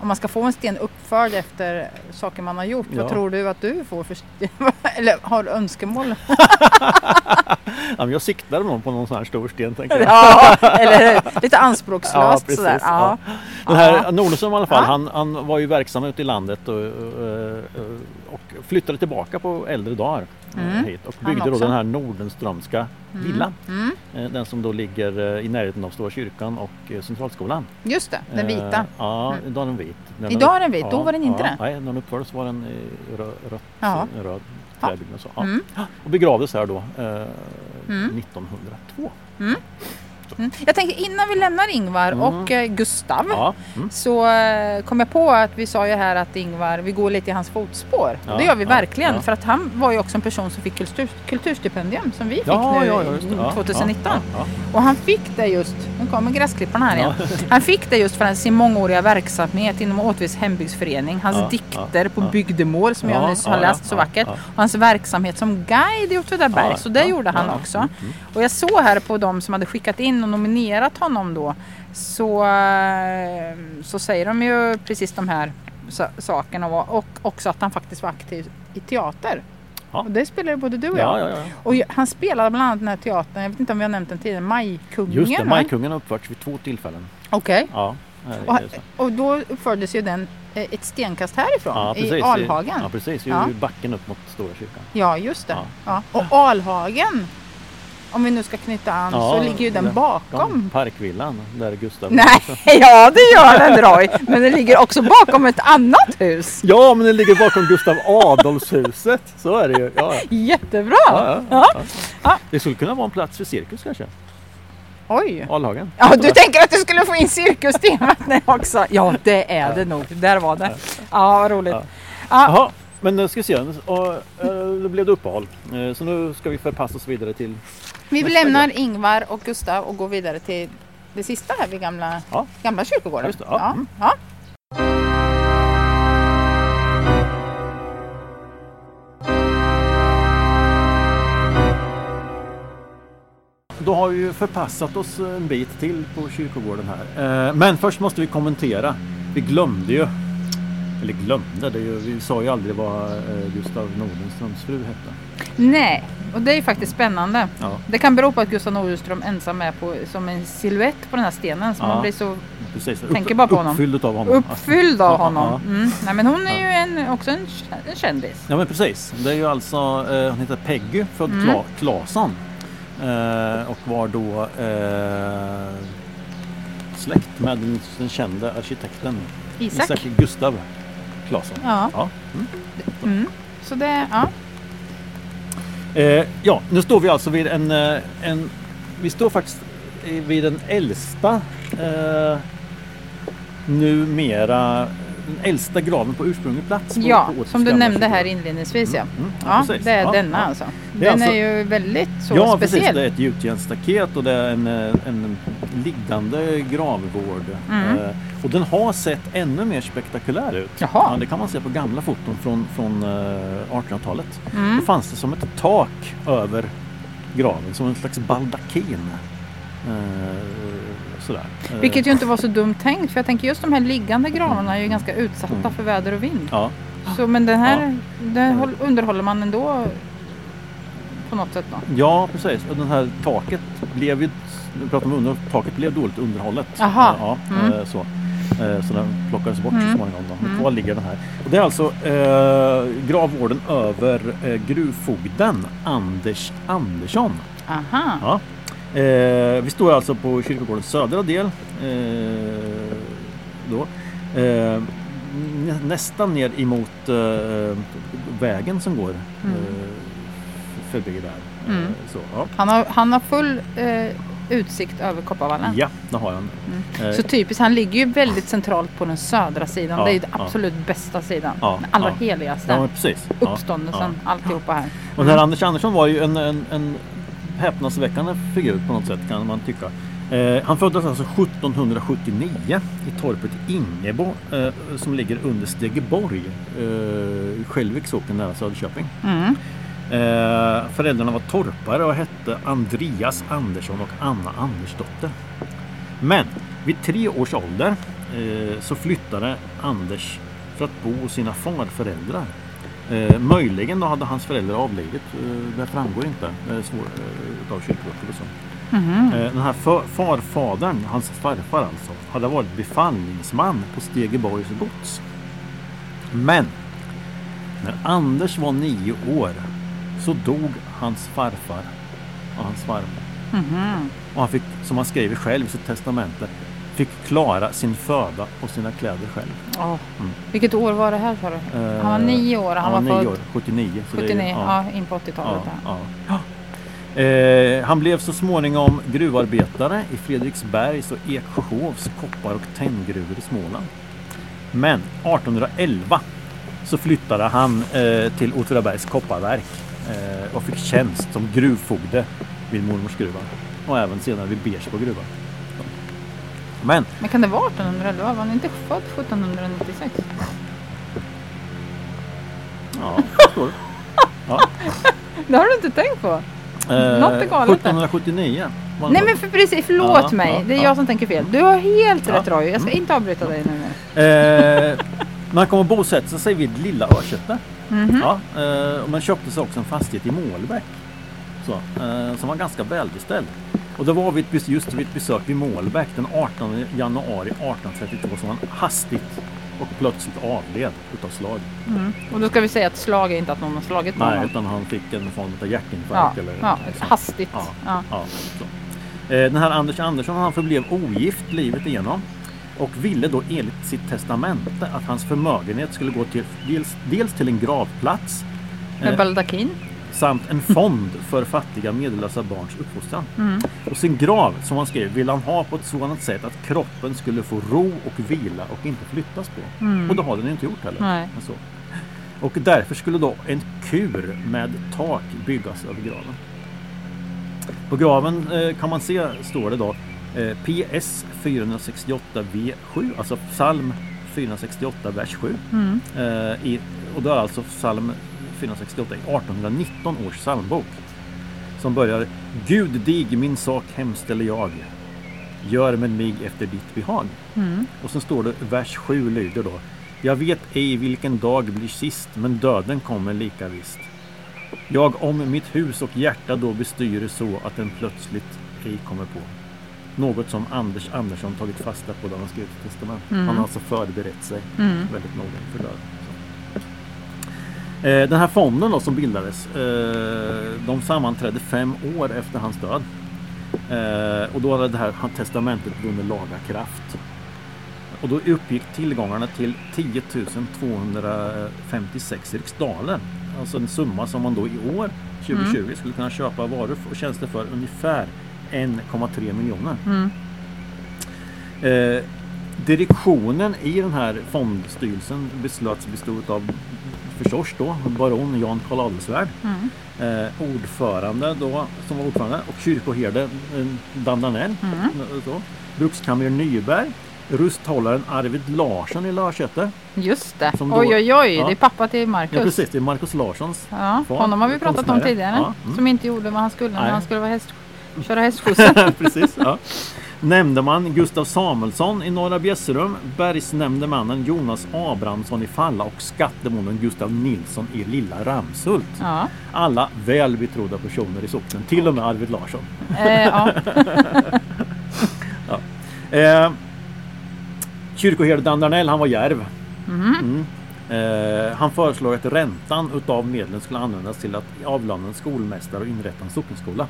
om man ska få en sten uppförd efter saker man har gjort, Ja. vad tror du att du får för? Eller har du önskemål? Ja, jag siktade nog på någon sån här stor sten tänker jag. ja, eller? Lite anspråkslöst precis, sådär. Ja. Den här Ja. Nordenström i alla fall, Ja. han, han var ju verksam ute i landet och, och, och flyttade tillbaka på äldre dagar Mm. hit och byggde då den här Nordenströmska villan. Mm. Eh, Den som då ligger eh, i närheten av Stora kyrkan och eh, Centralskolan. Just det, den Eh, vita. Ja, Mm. idag är den vit. När Idag är den vit, då ja, var den inte ja, det. Nej, när den uppfördes var den i rö, rött, Ja. röd träbyggnad. Så. Ja. Mm. Och begravdes här då eh, Mm. 1902. Mm. Jag tänkte innan vi lämnar Ingvar Mm. och eh, Gustav Ja. Mm. så eh, kom jag på att vi sa ju här att Ingvar, vi går lite i hans fotspår. Ja, det gör vi ja, verkligen för att han var ju också en person som fick kultur, kulturstipendium som vi fick nu ja, ja, just det. Ja, 2019. Ja, ja, Och han fick det just, nu kommer gräsklipparna här igen. Han fick det just för sin mångåriga verksamhet inom Åtvids hembygdsförening, hans dikter på bygdemål som jag Ja, nyss har läst så vackert. Och hans verksamhet som guide i Åtvidaberg, så det gjorde han också. mm, mm. Och jag såg här på de som hade skickat in och nominerat honom då så, eh, så säger de ju precis de här sa- sakerna och, också att han faktiskt var aktiv i teater. Ja. Och det spelade både du och jag. Ja, ja, ja. Och han spelade bland annat den här teatern, jag vet inte om vi har nämnt den tidigare, Majkungen. Just det? Majkungen har uppförts vid två tillfällen. Okej. Ja, här Och, så. och då uppfördes ju den eh, ett stenkast härifrån ja precis, i Alhagen. Ja, precis. I Ja. backen upp mot Stora kyrkan. Ja, just det. Ja. Ja. Och Alhagen, om vi nu ska knyta an, Ja, så ligger ju den bakom. Parkvillan där Gustav Nej, ja det gör den Roy. Men den ligger också bakom ett annat hus. Ja, men den ligger bakom Gustav Adolfshuset. Så är det ju. Ja. Jättebra! Ja, Ja. ja. Det skulle kunna vara en plats för cirkus kanske. Oj! Alhagen. Ja, du tänker att du skulle få in cirkustemat också? Ja, det är det nog. Där var det. Ja, vad roligt. Ja. Men eh, ska vi se. Och, eh, då blev det uppehåll. Eh, Så nu ska vi förpassa oss vidare till... Vi lämnar Ingvar och Gustav och går vidare till det sista här vid gamla, Ja. gamla kyrkogården. Just det, ja. Ja, Mm. ja. Då har vi förpassat oss en bit till på kyrkogården här. Men först måste vi kommentera. Vi glömde ju, eller glömde, det vi sa ju aldrig vad eh, Gustav Nordenströms fru hette. Nej, och det är ju faktiskt spännande. Ja, Det kan bero på att Gustav Nordenström ensam är på, som en silhuett på den här stenen. Så Ja. man blir så precis. Tänker bara på honom. Uppfylld av honom. uppfylld av honom. Mm. Nej, men hon är ju en, också en, en kändis. Ja men precis. Det är ju alltså, eh, hon heter Peggy, född Mm. Kla, Claesson. Eh, och var då eh, släkt med den, den kände arkitekten Isak. Gustav Claesson. Ja. Ja. Mm. Mm. Så det, ja. Eh, ja, nu står vi alltså vid en, eh, en vi står faktiskt vid den äldsta eh, numera den äldsta graven på ursprunglig plats. på- ja, på som du nämnde här inledningsvis. Ja, Mm, ja precis. det är Ja, denna ja. alltså. Det är Den alltså- är ju väldigt så ja, precis. speciell. Det är ett gjutjärnsstaket och det är en, eh, en liggande gravvård. Mm. Eh, och den har sett ännu mer spektakulär ut. Jaha. Ja, det kan man se på gamla foton från, från eh, 1800-talet. Mm. Då fanns det som ett tak över graven, som en slags baldakin. Eh, sådär. Eh, Vilket ju inte var så dumt tänkt för jag tänker just de här liggande gravarna är ju ganska utsatta Mm. för väder och vind. Ja, Så, men den här den håll- underhåller man ändå på något sätt då. ja, precis. Och det här taket blev ju, nu pratar vi om under, taket blev dåligt underhållet. Jaha. Ja, Mm. eh, så. Eh, Så den plockades bort Mm. så småningom. Då. Mm. Kvar ligger den här. Det är alltså eh, gravvården över eh, gruvfogden Anders Andersson. Aha. Ja. Eh, vi står alltså på kyrkogårdens södra del. Eh, då. Eh, nä- nästan ner emot eh, vägen som går Mm. eh, förbi där. Mm. Eh, så, ja. Han, har, han har full utsikt över Kopparvallen. ja, det har han. Mm. Så typiskt, han ligger ju väldigt centralt på den södra sidan. Ja, det är ju den ja. absolut bästa sidan. Ja, den allra ja. heligaste. ja, precis. Ja, Uppståndelsen, ja. alltihopa här. Och den här Anders Andersson var ju en, en, en häpnadsväckande figur på något sätt kan man tycka. Eh, han föddes alltså 1779 i torpet Ingebo eh, som ligger under Stegeborg, eh, Skälviks socken nära Söderköping. Mm. Eh, föräldrarna var torpare och hette Andreas Andersson och Anna Andersdotter. Men vid tre års ålder eh, så flyttade Anders för att bo hos sina farföräldrar. Eh, möjligen då hade hans föräldrar avlidit. Eh, det framgår inte eh, svår, eh, av kyrkoböcker och så. Mhm. Eh, den här för, farfadern, hans farfar alltså, hade varit befallningsman på Stegeborgs gods. Men när Anders var nio år så dog hans farfar och hans farmor. Mhm. Och han fick, som han skriver själv i sitt testamente, fick klara sin föda och sina kläder själv. Ja. Mm. Vilket år var det här sa du? Eh, Han var nio år han, han var var nio år, 79. så det är ju- 79, ja. in på 80-talet. Ja, Ja, ja. Eh, han blev så småningom gruvarbetare i Fredriksbergs och Eksjöhovs koppar och tenngruvor i Småland. Men 1811 så flyttade han eh, till Åtvidabergs kopparverk eh, och fick tjänst som gruvfogde vid mormorsgruvan och även senare vid Bersbo gruva. Men Men kan det vara 1811? Var han inte född 1796? ja, det står det. Ja. Det har du inte tänkt på? Eh, Något är galet där. 1779. var han Nej född. men för precis, förlåt Ja, mig. ja, det är ja. jag som tänker fel. Du har helt Ja. Mm. rätt Roy. Jag ska inte avbryta dig nu. Eh, man kommer bosätta sig vid Lilla Örsätte. Mhm. Ja, eh, och man köpte sig också en fastighet i Målbäck. Så, eh, som var ganska välbeställd. Och det var bes- just vid ett besök vid Målbäck den 18 januari 1832 som han hastigt och plötsligt avled utav slag. Mm. Och då ska vi säga att slag är inte att någon har slagit på Nej, utan han fick en form av Ja, hjärtinfarkt. eller ja, så. hastigt. Ja. Ja. Ja. Eh, Den här Anders Andersson han förblev ogift livet igenom och ville då enligt sitt testamente att hans förmögenhet skulle gå till dels, dels till en gravplats Med eh, baldakin. Samt en fond för fattiga medellösa barns uppfostran. Mm. Och sin grav, som han skrev, ville han ha på ett sådant sätt att kroppen skulle få ro och vila och inte flyttas på. Mm. Och det har den inte gjort heller. Nej. Så. Och därför skulle då en kur med tak byggas över graven. På graven eh, kan man se, står det då eh, PS 468 V7, alltså psalm 468 vers 7. Mm. Eh, i, och då är alltså psalm 468 i 1819 års psalmbok. Som börjar Gud dig min sak hemställer jag. Gör med mig efter ditt behag. Mm. Och sen står det vers 7 lyder då Jag vet ej vilken dag blir sist men döden kommer lika visst. Jag om mitt hus och hjärta då bestyr så att den plötsligt ej kommer på. Något som Anders Andersson tagit fasta på när han skrev sitt testament. Mm. Han har alltså förberett sig Mm. väldigt noga inför döden. Eh, Den här fonden då som bildades, eh, de sammanträdde fem år efter hans död. Eh, Och då hade det här testamentet vunnit laga kraft. Och då uppgick tillgångarna till 10 256 riksdaler. Alltså en summa som man då i år, 2020, skulle kunna köpa varor och tjänster för ungefär 1,3 miljoner. Mm. Direktionen i den här fondstyrelsen beslöts bestod av förstås då baron Jan Karl Adelswärd. Mm. Eh, ordförande då, som var ordförande och kyrkoherde eh, Dan Danell. Mm. eh, Så. Nyberg. Rusthållaren Arvid Larsson i Lörköte. Just det. Då- oj oj oj, Ja. det är pappa till Marcus. Ja precis, det är Markus Larssons. Ja, Far, honom har vi pratat om konstnären. tidigare. Ja, mm. Som inte gjorde vad han skulle när Nej. han skulle vara häst, köra hästskjutsen. Precis, ja. Nämndeman Gustav Samuelsson i Norra Bjässerum, bergsnämndemannen Jonas Abrahamsson i Falla och skattemånen Gustav Nilsson i Lilla Ramshult. ja. Alla väl betrodda personer i socknen, till och med Arvid Larsson. Eh, ja. Eh, kyrkoherde Dan Darnell, han var järv. Mhm. Mm. Eh, han föreslog att räntan utav medlen skulle användas till att avlöna en skolmästare och inrätta en sockenskola.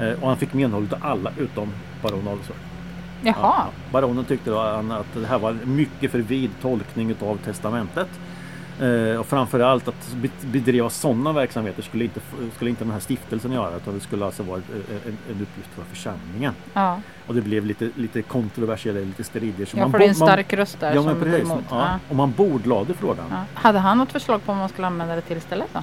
Eh, och han fick medhåll av alla utom baron Adelswärd. Jaha. Ja, baronen tyckte då att det här var mycket för vid tolkning utav testamentet. Eh, och framförallt att be- bedriva sådana verksamheter skulle inte, skulle inte den här stiftelsen göra utan det skulle alltså vara ett- en, en uppgift för församlingen. Ja. Och det blev lite, lite kontroversiella, lite strider. Så ja, man för det är en bo- man- stark röst där Ja som men precis. emot. Ja. Ja. Och man bordlade frågan. Ja. Hade han något förslag på vad man skulle använda det till istället då?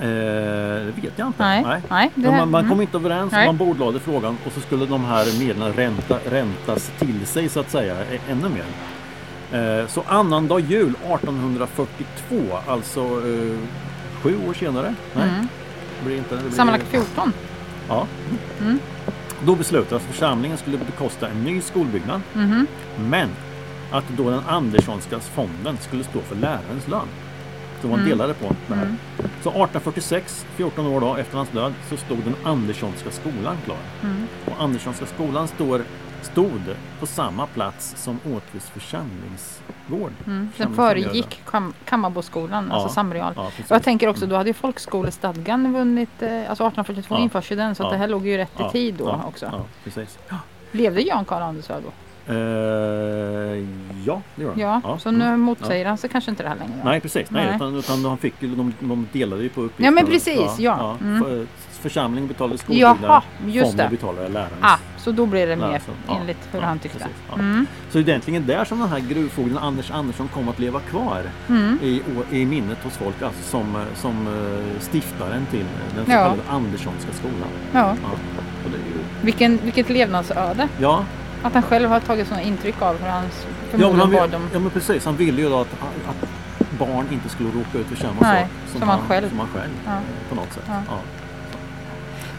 Eh, det vet jag inte. Nej. Nej. det, Men man, man mm. kom inte överens, Nej. man bordlade frågan och så skulle de här medlen ränta, räntas till sig så att säga ä- ännu mer. Eh, så annandag jul 1842, alltså eh, sju år senare. Nej, Mm. det blir inte, det blir, Sammanlagt 14. Ja. Mm. Då beslutades att församlingen skulle bekosta en ny skolbyggnad. Mhm. Men att då den Anderssonska fonden skulle stå för lärarens lön. Så man Mm. delade på det här. Mm. Så 1846, 14 år då efter hans död, så stod den Anderssonska skolan klar. Mm. Och Anderssonska skolan står, stod på samma plats som Åtvids församlingsgård. Mm. Den föregick kam Kammarboskolan, Ja. alltså Samreal. Ja, jag tänker också, då hade ju folkskolestadgan vunnit, eh, alltså 1842 Ja. införs ju den, så Ja. det här låg ju rätt i tid då också. Levde Jan Karl Andersson då? Eh, ja, det gör han. Ja, så mm. nu motsäger han sig kanske inte det här längre. Nej precis, nej, Nej. Utan, utan de, fick, de, de delade ju på uppgifter. Ja, men precis, ja. Mm. För, församlingen betalade Jaha, just fonden betalade lärarens. Ah, så då blir det mer ja, enligt hur ja, han tyckte. precis, ja. Mm. Så det är egentligen där som den här gruvfogden Anders Andersson kom att leva kvar Mm. i, i minnet hos folk, alltså som, som eh, stiftaren till den så Ja. kallade Anderssonska skolan. Ja. Ja. Och det är ju, Vilken, vilket levnadsöde. ja, Att han själv har tagit sådana intryck av hur hans ja, men förmodligen han, var vill- de... ja men precis, han ville ju då att, att barn inte skulle råka ut för samma sak som han själv. Som han själv Ja. på något sätt. Ja. Ja.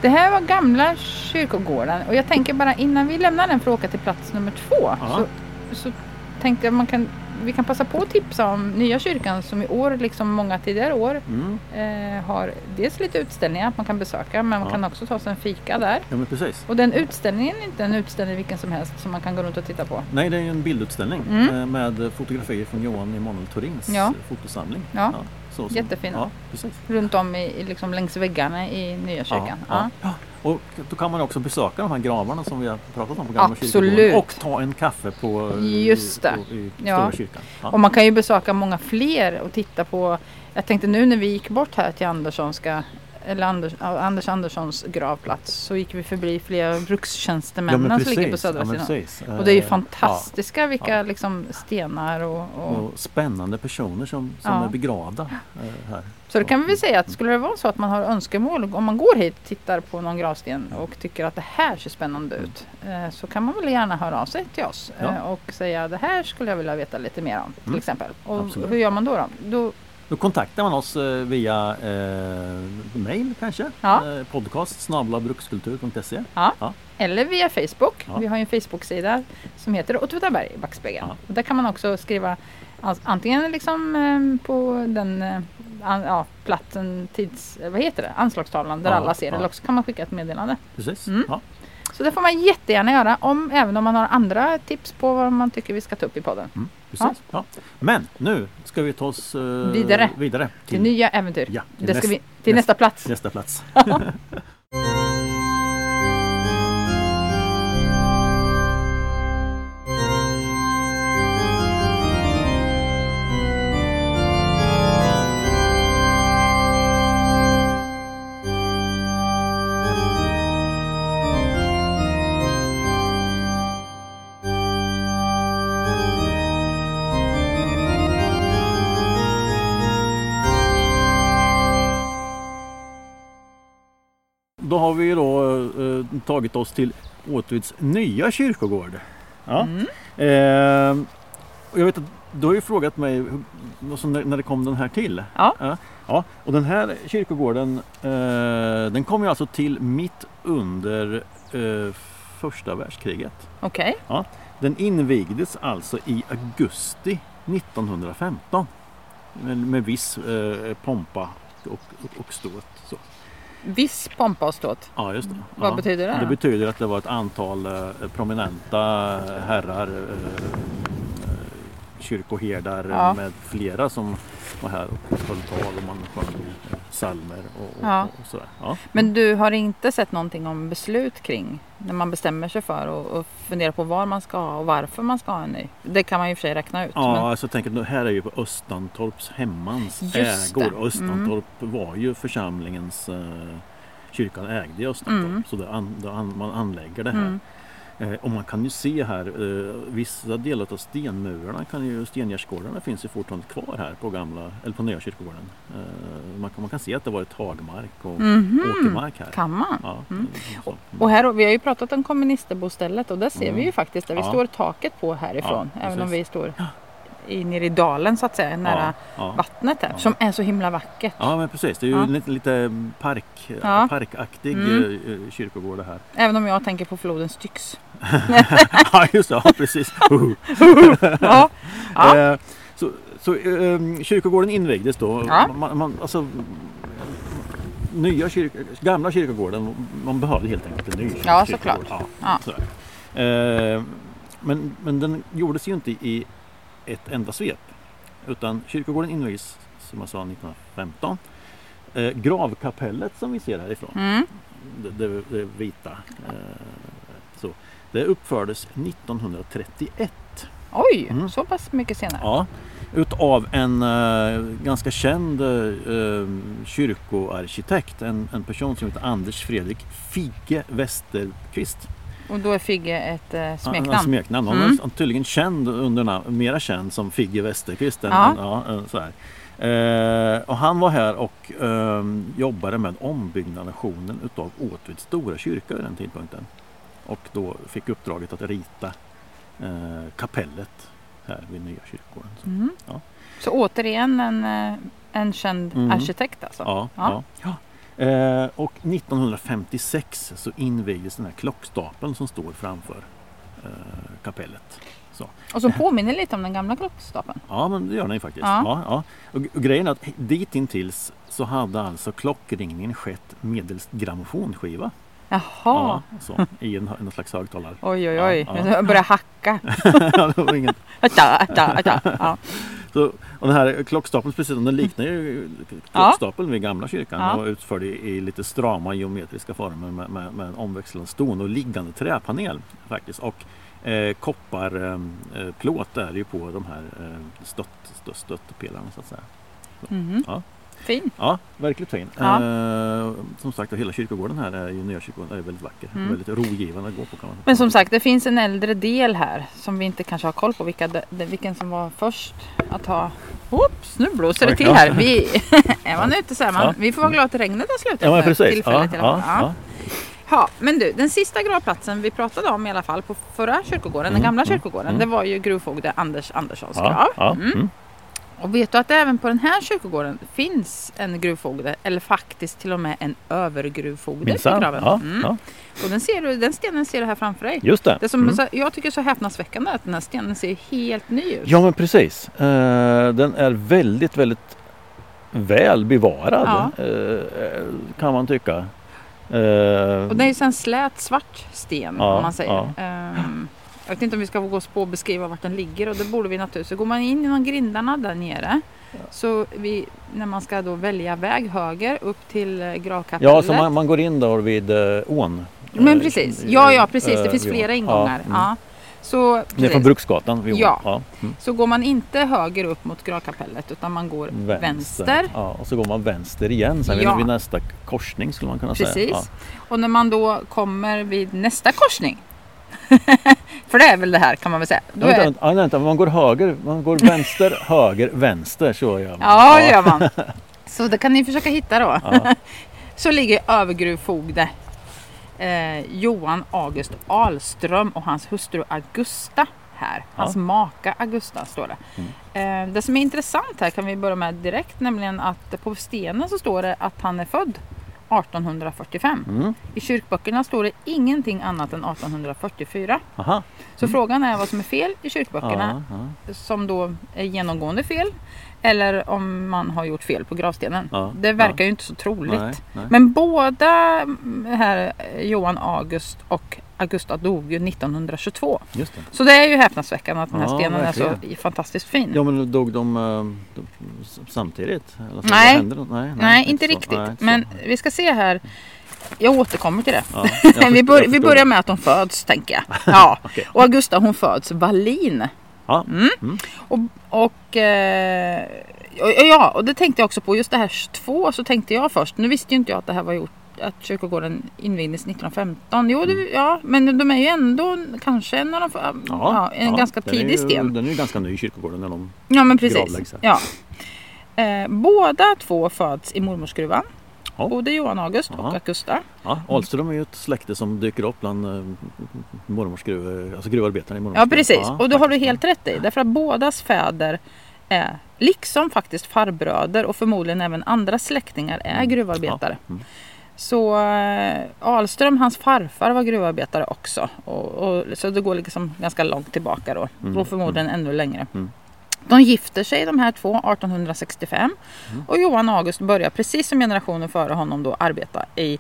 Det här var gamla kyrkogården och jag tänker bara innan vi lämnar den för att åka till plats nummer två så, så tänkte jag man kan, vi kan passa på att tipsa om nya kyrkan som i år liksom många tidigare år Mm. eh, har dels lite utställningar att man kan besöka men man Ja. kan också ta sig en fika där. ja, men precis. Och den utställningen är inte en utställning vilken som helst som man kan gå runt och titta på. Nej, det är en bildutställning Mm. eh, med fotografier från Johan Emanuel Torins Ja. fotosamling. Ja. Så som- Jättefina. Ja, precis. Runt om i, i liksom längs väggarna i nya kyrkan. Ja, ja. Och då kan man också besöka de här gravarna som vi har pratat om på Gamla kyrkogården och ta en kaffe på Just det. i Ja. Stora kyrkan. Och man kan ju besöka många fler och titta på Jag tänkte nu när vi gick bort här till Anderssonska eller Anders, ja, Anders Anderssons gravplats så gick vi förbi flera Ja, brukstjänstemännen som ligger på södra ja, sidan. Och det är ju Eh, fantastiska vilka ja. liksom stenar och, ja, och och spännande personer som, som Ja. är begravda eh, här. Så det kan vi väl säga att skulle det vara så att man har önskemål om man går hit och tittar på någon gravsten och tycker att det här ser spännande ut eh, så kan man väl gärna höra av sig till oss Ja. och säga det här skulle jag vilja veta lite mer om till Mm. exempel. Och Absolut. hur gör man då? då? då Då kontaktar man oss eh, via eh, mail kanske. Ja. Eh, podcast snabelabrukskultur.se. eller via Facebook. Ja. Vi har ju en Facebook-sida som heter Åtvidaberg i backspegeln. Ja. Och där kan man också skriva an- antingen liksom eh, på den eh, ja, platsen, tids, eh, vad heter det, anslagstavlan där Ja, alla ser det. ja. Eller också kan man skicka ett meddelande. Precis. Mm. Ja. Så det får man jättegärna göra, om, även om man har andra tips på vad man tycker vi ska ta upp i podden. Mm, precis. Ja. Men nu ska vi ta oss eh, Vidare. vidare Till nya äventyr. Ja, till näst- vi, till näst- nästa plats. nästa plats. Då har vi då eh, tagit oss till Åtvids nya kyrkogård. Ja. Mm. Eh, jag vet att du har ju frågat mig alltså när, när det kom den här till. Ja. ja och den här kyrkogården eh, den kom ju alltså till mitt under eh, första världskriget. Okej. Den invigdes alltså i augusti 1915 med, med viss eh, pompa och, och, och ståt. Viss pompa och ståt. Ja, just det. Vad ja. betyder det? Det betyder att det var ett antal eh, prominenta herrar, eh, kyrkoherdar Ja. med flera som var här och höll tal och man sjöng psalmer och, och, Ja. och sådär. Ja. Men du har inte sett någonting om beslut kring när man bestämmer sig för och, och funderar på var man ska ha och varför man ska ha en ny? Det kan man ju för sig räkna ut. Ja, men- alltså tänk att nu- här är ju på Östantorps hemmans Just det. ägor. Och Östantorp var ju församlingens eh, Kyrkan ägde Östantorp Mm. så det an, det an, man anlägger det här. Mm. Eh, och man kan ju se här eh, vissa delar av stenmurarna, kan ju, stengärdsgårdarna finns ju fortfarande kvar här på gamla, eller på nya kyrkogården. Eh, man, kan, man kan se att det var ett hagmark och Mhm. åkermark här. Kan man? Ja, Mm. så. Och här, vi har ju pratat om komministerbostället och där ser Mm. vi ju faktiskt där vi Ja. står taket på härifrån. Ja, även om vi står i, nere i dalen så att säga, nära ja, vattnet här. Ja. Som är så himla vackert. ja men precis, det är ju Ja. lite, lite park, parkaktig Mm. eh, eh, kyrkogård det här. Även om jag tänker på floden Styx. ja just det, ja, precis. Ja. Ja. Eh, så så eh, kyrkogården invigdes då. Ja. Man, man, alltså, nya kyrk, gamla kyrkogården, man behövde helt enkelt en ny Ja, kyrkogård. såklart. Ja, sådär. Eh, men, men den gjordes ju inte i ett enda svep. Utan kyrkogården invigdes som jag sa 1915. Eh, gravkapellet som vi ser härifrån, Mm. det, det, det vita. Eh, så, det uppfördes 1931. Oj, Mm. så pass mycket senare. Ja, utav en eh, ganska känd eh, kyrkoarkitekt. En, en person som heter Anders Fredrik Figge Westerqvist. Och då är Figge ett eh, Han- Han, smeknamn. smeknamn. Han Mm. är tydligen känd under namn, mera känd som Figge Westerqvist. Ja. än- ja, eh, så här. Eh, och han var här och eh, jobbade med ombyggnationen utav Åtvids stora kyrka vid den tidpunkten. Och då fick uppdraget att rita eh, kapellet här vid nya kyrkogården. Så. Mm. Ja. Så återigen en, eh, en känd Mm. arkitekt alltså? Ja, Ja. ja. Eh, och 1956 så invigdes den här klockstapeln som står framför eh, kapellet. Och som påminner lite om den gamla klockstapeln. Ja, men det gör den ju faktiskt. Ja. Ja. Ja, Och, och grejen är att dit intills så hade alltså klockringningen skett medelst grammofonskiva. Jaha. Ja, så, I en, en slags högtalare. Oj, oj, oj. Ja, ja. Börjar hacka. det var inget. Atta, atta, atta. Ja. Så, och den här klockstapeln precis, den liknar ju klockstapeln vid gamla kyrkan Ja. och utförd i, i lite strama geometriska former med, med, med en omväxlande ston och liggande träpanel faktiskt. Och eh, kopparplåt eh, plåt är det ju på de här eh, stött, stött, stöttepelarna så att säga. Mhm. Ja. Fin. Ja, verkligt fin. Ja. Eh, som sagt, hela kyrkogården här är ju nya kyrkogården är väldigt vacker. Mm. Väldigt rogivande att gå på kan man Men som sagt, det finns en äldre del här som vi inte kanske har koll på vilka, vilken som var först att ha. Oops, nu blåser det till här. Vi, är man ute så är man. Ja. Vi får vara glada att regnet har slutat Ja, för precis. Ja, tillfället i alla ja, fall. Ja. men du, den sista gravplatsen vi pratade om i alla fall på förra kyrkogården, den Mm, gamla mm, kyrkogården, mm. det var ju gruvfogde Anders Anderssons grav. Ja, ja. Och vet du att även på den här kyrkogården finns en gruvfogde, eller faktiskt till och med en övergruvfogde i Minsann. graven. Ja, Mm. ja. Och den, ser du, den stenen ser du här framför dig. Just det. Det som Mm. så, jag tycker är så häpnadsväckande att den här stenen ser helt ny ut. Ja men precis. Eh, den är väldigt, väldigt väl bevarad. eh, kan man tycka. Eh, Och det är ju en slät svart sten Ja, om man säger. ja. Jag vet inte om vi ska gå på och beskriva vart den ligger och det borde vi naturligtvis. Så går man in genom grindarna där nere så vi, när man ska då välja väg höger upp till eh, gravkapellet. ja, så man, man går in då vid eh, ån. Men Eh, precis, ja ja precis. Det eh, finns flera ingångar. Ja, Ja, mm. Så, Ner precis. från Bruksgatan vid ån. Ja. Ja, mm. så går man inte höger upp mot gravkapellet utan man går vänster. Ja, och så går man vänster igen sen Ja. vid, nästa korsning skulle man kunna Precis. säga. Ja. Och när man då kommer vid nästa korsning. För det är väl det här kan man väl säga. Då Ja, vänta, är, vänta, ja, vänta, man går höger, man går vänster, höger, vänster. Så gör man. ja, det gör man. Så det kan ni försöka hitta då. Ja. Så ligger övergruvfogde eh, Johan August Ahlström och hans hustru Augusta här. Hans Ja. maka Augusta står det. Mm. Eh, det som är intressant här kan vi börja med direkt nämligen att på stenen så står det att han är född 1845. Mm. I kyrkböckerna står det ingenting annat än 1844. Aha. Så frågan är vad som är fel i kyrkböckerna Mm. Ja, ja. som då är genomgående fel. Eller om man har gjort fel på gravstenen. Ja, Det verkar ju inte så troligt. Nej, nej. Men båda mm, här, Johan August och Augusta dog ju 1922. Just det. Så det är ju häpnadsväckande att den här Ja, stenen är så verkligen. fantastiskt fin. Ja men dog de, eh, de s- samtidigt? Eller så, Nej. då? nej, Nej, inte så. riktigt. Nej, så. Men vi ska se här. Jag återkommer till det. Ja, förstår- vi, bör, vi börjar med att de föds, tänker jag. Ja. Okej. Och Augusta hon föds Wallin. Ja. Mm. Och, och, eh, ja, och det tänkte jag också på. Just det här två så tänkte jag först. Nu visste ju inte jag att det här var gjort att kyrkogården invigdes 1915. Jo, det, ja, men de är ju ändå kanske en, av de, ja, ja, en ja, ganska tidig ju, sten. Den är ju ganska ny kyrkogården när de Ja, men precis. Ja. Eh, båda två föds i mormorsgruvan. Ja. Både Johan August Ja. och Augusta. Ja, Ahlström är ju ett släkte som dyker upp bland eh, mormors gruv, alltså gruvarbetarna i mormors Ja precis, och då har du helt rätt i. Därför att bådas fäder är, liksom faktiskt farbröder och förmodligen även andra släktingar är Mm. gruvarbetare. Ja, mm. Så eh, Ahlström, hans farfar var gruvarbetare också. Och, och, så det går liksom ganska långt tillbaka då. Mm, Och förmodligen ännu längre. Mm. De gifter sig de här två 1865. Mm. Och Johan August börjar precis som generationen före honom då arbeta i,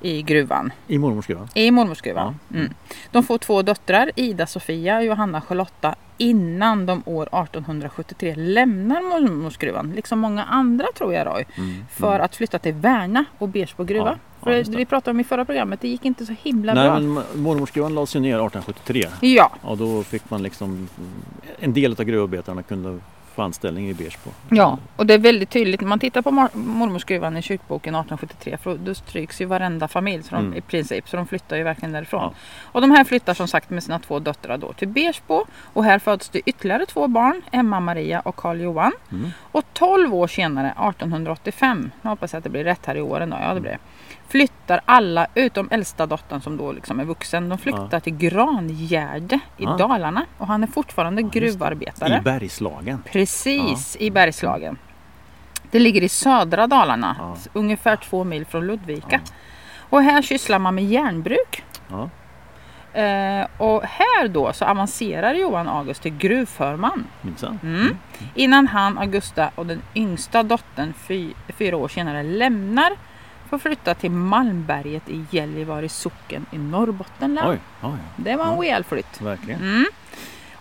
i gruvan. I mormors gruva. I mormorsgruvan. Mm. De får två döttrar, Ida Sofia och Johanna Charlotta, innan de år 1873 lämnar mormorsgruvan. Liksom många andra tror jag Roy. Mm. För att flytta till Värna och Bersbo gruva. Ja, ja, för det. vi pratade om i förra programmet, det gick inte så himla Nej bra. men mormors gruvan lades ju ner 1873. Ja, Och då fick man liksom En del av gruvarbetarna kunde få anställning i Bersbo. ja, och det är väldigt tydligt när man tittar på mor- mormorsgruvan i kyrkboken 1873 för då stryks ju varenda familj så de, Mm. i princip. Så de flyttar ju verkligen därifrån. Ja. Och de här flyttar som sagt med sina två döttrar då till Bersbo. Och här föds det ytterligare två barn, Emma Maria och Karl Johan. Mm. Och 12 år senare, 1885, jag hoppas att det blir rätt här i åren då, ja det blir det. Flyttar alla utom äldsta dottern som då liksom är vuxen. De flyttar Ja. till Grangärde i Ja. Dalarna. Och han är fortfarande Ja, gruvarbetare. I Bergslagen. Precis, i Bergslagen. Det ligger i södra Dalarna, ungefär två mil från Ludvika. Och här sysslar man med järnbruk. Eh, och här då så avancerar Johan August till gruvförman. Minsann. Mm. Innan han, Augusta och den yngsta dottern fy, fyra år senare lämnar att flytta till Malmberget i Gällivare socken i Norrbottenland. Oj, oj, Det var en Ja. rejäl flytt. verkligen. Mm.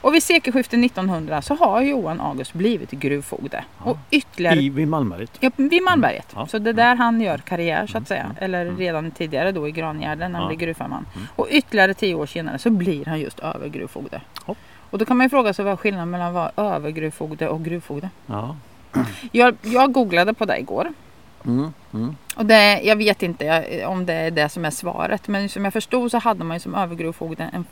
Och vid sekelskiftet 1900 så har Johan August blivit gruvfogde. Och ytterligare I, vid Malmberget. Ja, vid Malmberget. Ja. Så det är där han gör karriär så att säga. Mm. Eller Mm. redan tidigare då i Grangärden när han Ja. blir gruvförman. Mm. Och ytterligare tio år senare så blir han just övergruvfogde. Hopp. Och då kan man ju fråga sig vad skillnaden mellan att vara övergruvfogde och gruvfogde? Ja. Jag, jag googlade på det igår. Mm, mm. Och det, jag vet inte om det är det som är svaret. Men som jag förstod så hade man ju som övergrovfogde en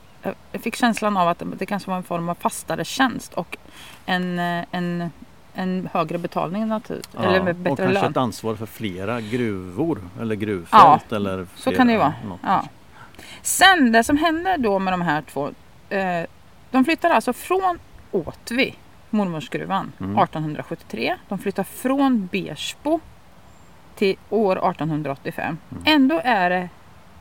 jag fick känslan av att det kanske var en form av fastare tjänst och en, en, en högre betalning naturligtvis. Ja, eller med och bättre kanske lön. ett ansvar för flera gruvor eller gruvfält. eller Så flera, kan det ju vara. Ja. Sen det som händer då med de här två. Eh, de flyttar alltså från Åtvi, mormorsgruvan, Mm. 1873. De flyttar från Bersbo till år 1885. Mm. Ändå är det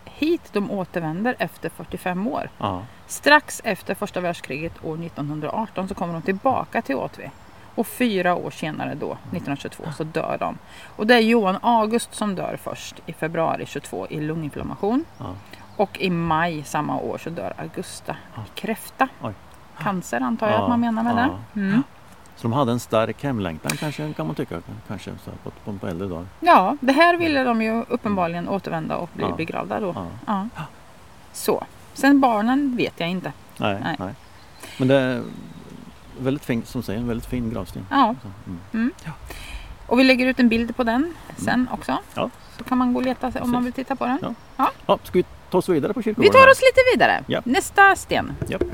hit de återvänder efter 45 år. Ja. Strax efter första världskriget år 1918 så kommer de tillbaka till Åtvi. Och fyra år senare då, 1922, så dör de. Och det är Johan August som dör först i februari 22 i lunginflammation. Ja. Och i maj samma år så dör Augusta i kräfta. Oj. Cancer antar jag Ja, att man menar med det. Mm. Så de hade en stark hemlängtan kanske kan man tycka. Kanske så här, på, på, äldre dagar. Ja, det här ville de ju uppenbarligen återvända och bli Ja. begravda då. Ja. Ja. Så. Sen barnen vet jag inte. Nej, Nej. nej. Men det är väldigt fin, som säger, en väldigt fin gravsten. Ja. Så, mm. Och vi lägger ut en bild på den sen också. Ja. Så kan man gå och leta om Precis. man vill titta på den. Ja. Ja, ska vi ta oss vidare på Vi kyrkogården? tar här? oss lite vidare. Ja. Nästa sten. Ja.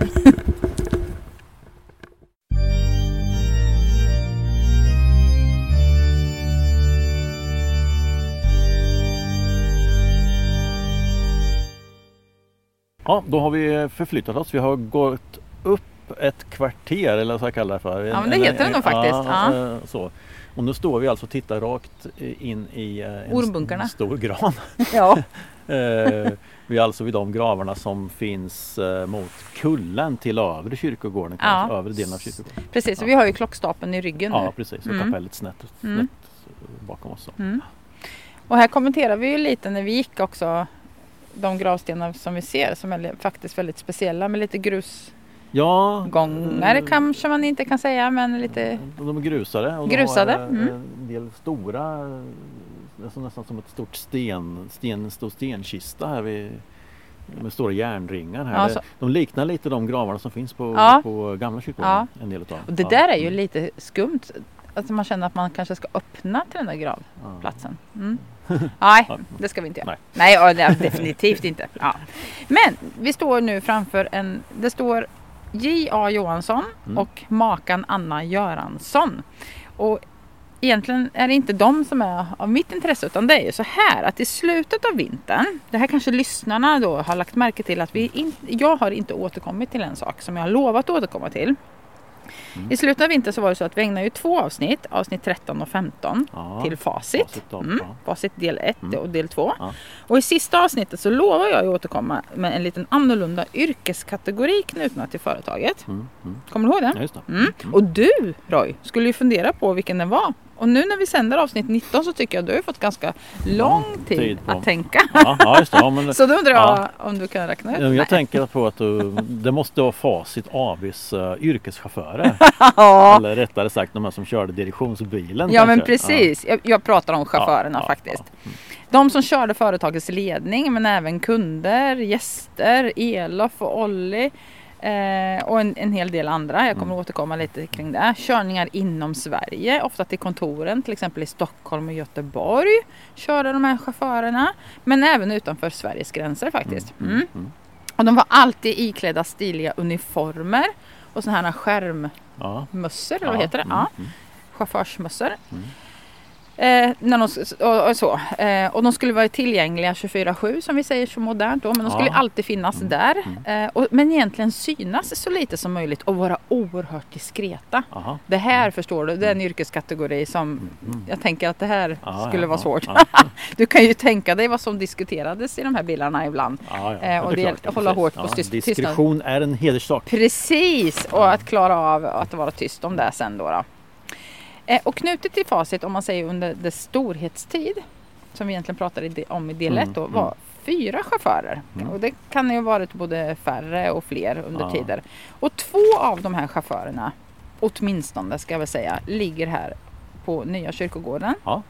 Ja, då har vi förflyttat oss. Vi har gått upp ett kvarter eller vad ska jag kalla det för. Ja, men det heter det nog faktiskt. Ja. eh, Så. Och nu står vi alltså och tittar rakt in i eh, en stor gran. Ja. Eh, vi är alltså vid de gravarna som finns mot kullen till övre kyrkogården, Ja. kanske, övre delen av kyrkogården. Precis, och vi har ju klockstapeln i ryggen Ja nu. precis, och Mm. kapellet snett, snett Mm. bakom oss. Mm. Och här kommenterar vi ju lite när vi gick också de gravstenar som vi ser som är faktiskt väldigt speciella med lite grusgångar Ja, kanske man inte kan säga men lite De är grusade. Och Grusade, De har, eh, mm. En del stora, alltså nästan som ett stort sten, sten, en stor stenkista här vid, med stora järnringar här. Ja, De liknar lite de gravarna som finns på, Ja. på gamla kyrkogården. En del utav. och det Ja. där är ju lite skumt. Alltså man känner att man kanske ska öppna till den där Ja. gravplatsen. Mm. Nej, det ska vi inte göra. Nej. Nej, ja, definitivt inte. Ja. Men vi står nu framför en, det står J.A. Johansson Mm. och makan Anna Göransson. Och egentligen är det inte de som är av mitt intresse utan det är ju så här att i slutet av vintern, det här kanske lyssnarna då har lagt märke till att vi in, jag har inte återkommit till en sak som jag har lovat att återkomma till. Mm. I slutet av vintern så var det så att vi ägnar ju två avsnitt, avsnitt 13 och 15 Ja. till facit. Facit då, Mm, ja. facit del 1 Mm. och del 2. Ja. Och i sista avsnittet så lovar jag att återkomma med en liten annorlunda yrkeskategori knutna till företaget. Mm. Mm. Kommer du ihåg det? Ja, just det. Mm. Och du Roy, skulle ju fundera på vilken den var. Och nu när vi sänder avsnitt 19 så tycker jag att du har fått ganska lång tid, tid att tänka. Ja, ja, just det. Ja, men, Så då undrar jag Ja. om du kan räkna ut? Ja, Jag Nej. tänker på att du, det måste vara Facit ABs uh, yrkeschaufförer. Ja, Eller rättare sagt de här som körde direktionsbilen. ja men kanske. precis. Jag, jag pratar om chaufförerna faktiskt. De som körde företagets ledning men även kunder, gäster, Elof och Olli eh, och en, en hel del andra. Jag kommer Mm. återkomma lite kring det. Körningar inom Sverige, ofta till kontoren, till exempel i Stockholm och Göteborg körde de här chaufförerna. Men även utanför Sveriges gränser faktiskt. Mm. Mm. Mm. Och de var alltid iklädda stiliga uniformer och sådana här skärmmössor, Ja. eller vad heter det? Mm. Ja Mm. chaufförsmössor. Mm. Eh, när de, och, och, så. Eh, och de skulle vara tillgängliga 24-7 som vi säger så modernt då. Men de skulle Ja. alltid finnas Mm. där. Mm. Eh, och, men egentligen synas så lite som möjligt och vara oerhört diskreta. Aha. Det här förstår du, det är en yrkeskategori som Mm. jag tänker att det här Ja, skulle ja, vara svårt. Du kan ju tänka dig vad som diskuterades i de här bilarna ibland. Eh, och det gäller att hålla hårt på styst- Diskretion är en hederssak. Precis, och att klara av att vara tyst om det sen då. då. Eh, och knutet till facit om man säger under dess storhetstid som vi egentligen pratade om i del 1 Mm, då mm. var fyra chaufförer. Mm. Och det kan ju ha varit både färre och fler under Ja. tider. Och två av de här chaufförerna, åtminstone ska jag väl säga, ligger här på Nya kyrkogården. Ja.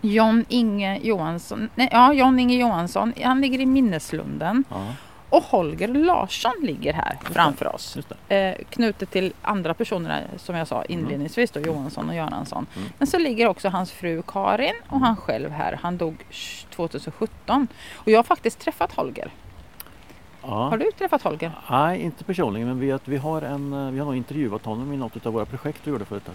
John Inge Johansson, nej, ja, John Inge Johansson, han ligger i Minneslunden. Ja. Och Holger Larsson ligger här framför oss. Eh, knutet till andra personer som jag sa inledningsvis då, Johansson och Göransson. Mm. Men så ligger också hans fru Karin och han själv här. Han dog 2017. Och jag har faktiskt träffat Holger. Ja. Har du träffat Holger? Nej, inte personligen men vi, att vi, har en, eh, vi har nog intervjuat honom i något av våra projekt vi gjorde för ett,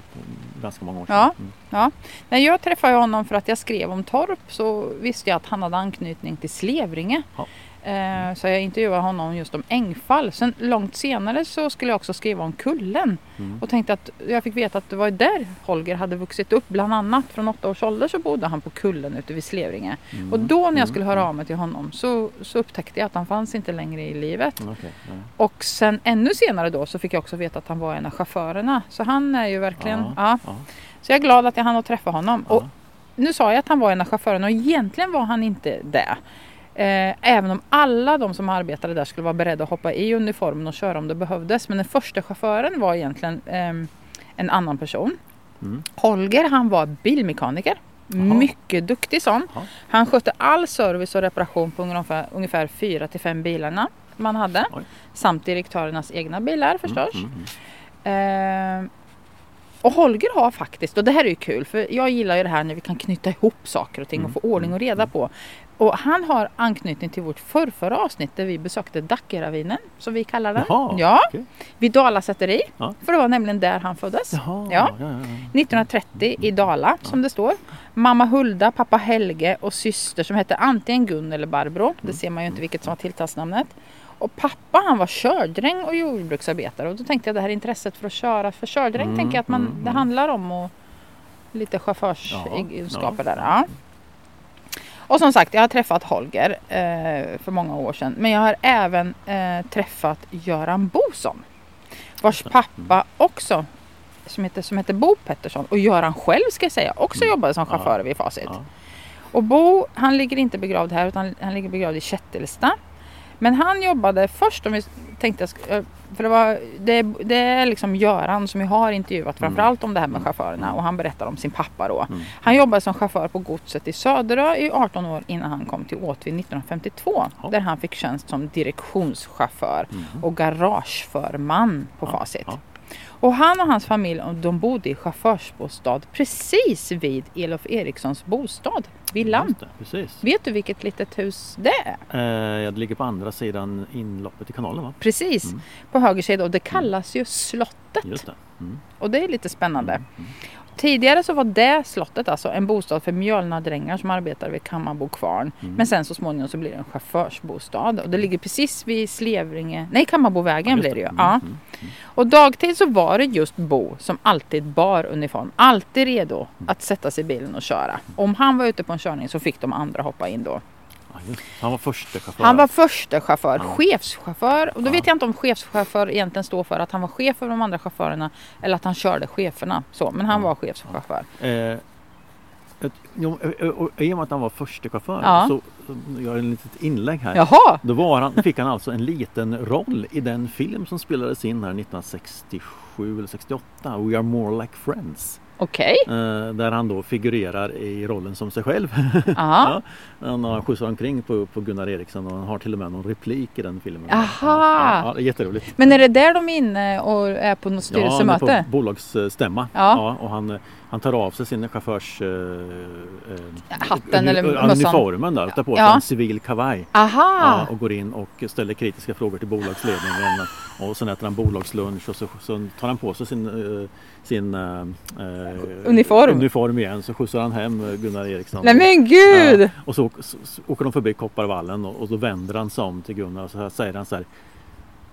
ganska många år sedan. Ja. Mm. Ja. När jag träffade honom för att jag skrev om Torp så visste jag att han hade anknytning till Slevringe. Ja. Eh, så jag intervjuade honom just om Ängfall. Sen långt senare så skulle jag också skriva om Kullen. Mm. Och tänkte att jag fick veta att det var där Holger hade vuxit upp. Bland annat från åtta års ålder så bodde han på Kullen ute vid Slevringe. Mm. Och då när jag Mm. skulle höra av mig till honom så, så upptäckte jag att han fanns inte längre i livet. Mm, ja. Och sen ännu senare då så fick jag också veta att han var en av chaufförerna. Så han är ju verkligen... Ja, Ja. ja. Så jag är glad att jag hann att träffa honom. Ja. Och nu sa jag att han var en av chaufförerna och egentligen var han inte det. Eh, även om alla de som arbetade där skulle vara beredda att hoppa i uniformen och köra om det behövdes. Men den första chauffören var egentligen ehm, en annan person. Mm. Holger han var bilmekaniker. Jaha. Mycket duktig sån. Ja. Han skötte all service och reparation på ungefär, ungefär fyra till fem bilarna man hade. Oj. Samt direktörernas egna bilar förstås. Mm, mm. Eh, och Holger har faktiskt, och det här är ju kul för jag gillar ju det här när vi kan knyta ihop saker och ting och Mm, få ordning och reda på. Och han har anknytning till vårt förrförra avsnitt där vi besökte Dackeravinen som vi kallar den. Jaha, ja, okej. vid Dala säteri. Ja. För det var nämligen där han föddes. Jaha, Ja. ja, ja, ja. 1930 i Dala som det står. Mamma Hulda, pappa Helge och syster som hette antingen Gun eller Barbro. Det ser man ju inte vilket som var tilltalsnamnet. Och pappa han var kördräng och jordbruksarbetare och då tänkte jag det här intresset för att köra för kördräng Mm, tänker jag att man, mm, det mm. handlar om och lite chaufförsegenskaper Ja, där. Ja. Och som sagt jag har träffat Holger eh, för många år sedan men jag har även eh, träffat Göran Boson. Vars det. pappa också som heter, som heter Bo Pettersson och Göran själv ska jag säga också Mm. jobbade som Ja. chaufför vid Facit. Ja. Och Bo han ligger inte begravd här utan han ligger begravd i Kättelsta. Men han jobbade först, om vi tänkte, eh, för det, var, det, det är liksom Göran som jag har intervjuat Mm. framförallt om det här med chaufförerna och han berättar om sin pappa då. Mm. Han jobbade som chaufför på godset i Söderö i 18 år innan han kom till Åtvid 1952. Ja. Där han fick tjänst som direktionschaufför Mhm. och garageförman på Ja, Facit. ja. Och han och hans familj de bodde i chaufförsbostad precis vid Elof Erikssons bostad, villan. Det, precis. Vet du vilket litet hus det är? Eh, det ligger på andra sidan inloppet i kanalen va? Precis, Mm. på höger sida och det kallas ju slottet. Just det. Mm. Och det är lite spännande. Mm. Tidigare så var det slottet alltså en bostad för mjölnadrängar som arbetade vid Kammarbo kvarn. Mm. Men sen så småningom så blir det en chaufförsbostad och det ligger precis vid Slevringe, nej Kammarbovägen Just blir det ju. Mm, Ja. mm, Och dagtid så var det just Bo som alltid bar uniform, alltid redo att sätta sig i bilen och köra. Om han var ute på en körning så fick de andra hoppa in då. Han var första chaufför. Han var första chaufför, Ja. chefschaufför. Och då Ja. vet jag inte om chefschaufför egentligen står för att han var chef över de andra chaufförerna eller att han körde cheferna. Så, men han Ja. var chefschaufför. Eh, eh, och I och med att han var första chaufför Ja. så så gör jag ett litet inlägg här. Jaha! Då var han, fick han alltså en liten roll i den film som spelades in här 1967 eller 68, We are more like friends. Okej. Eh, där han då figurerar i rollen som sig själv. Aha. ja, han skjutsar omkring på, på Gunnar Eriksson och han har till och med någon replik i den filmen. Aha. Ja, ja, jätteroligt. Men är det där de är inne och är på något Ja, han är styrelsemöte? på bolagsstämma. Ja. och han, han tar av sig sin chaufförs... Eh, eh, Hatten eller mössan. Uniformen där, tar på sig Ja. en civil kavaj. Ja, och går in och ställer kritiska frågor till bolagsledningen. Och sen äter han bolagslunch och så, så tar han på sig sin, eh, sin eh, Uniform. uniform igen. Så skjutsar han hem Gunnar Eriksson. Nej men gud! Ja, och så, så, så åker de förbi Kopparvallen och, och då vänder han sig om till Gunnar och så här säger han så här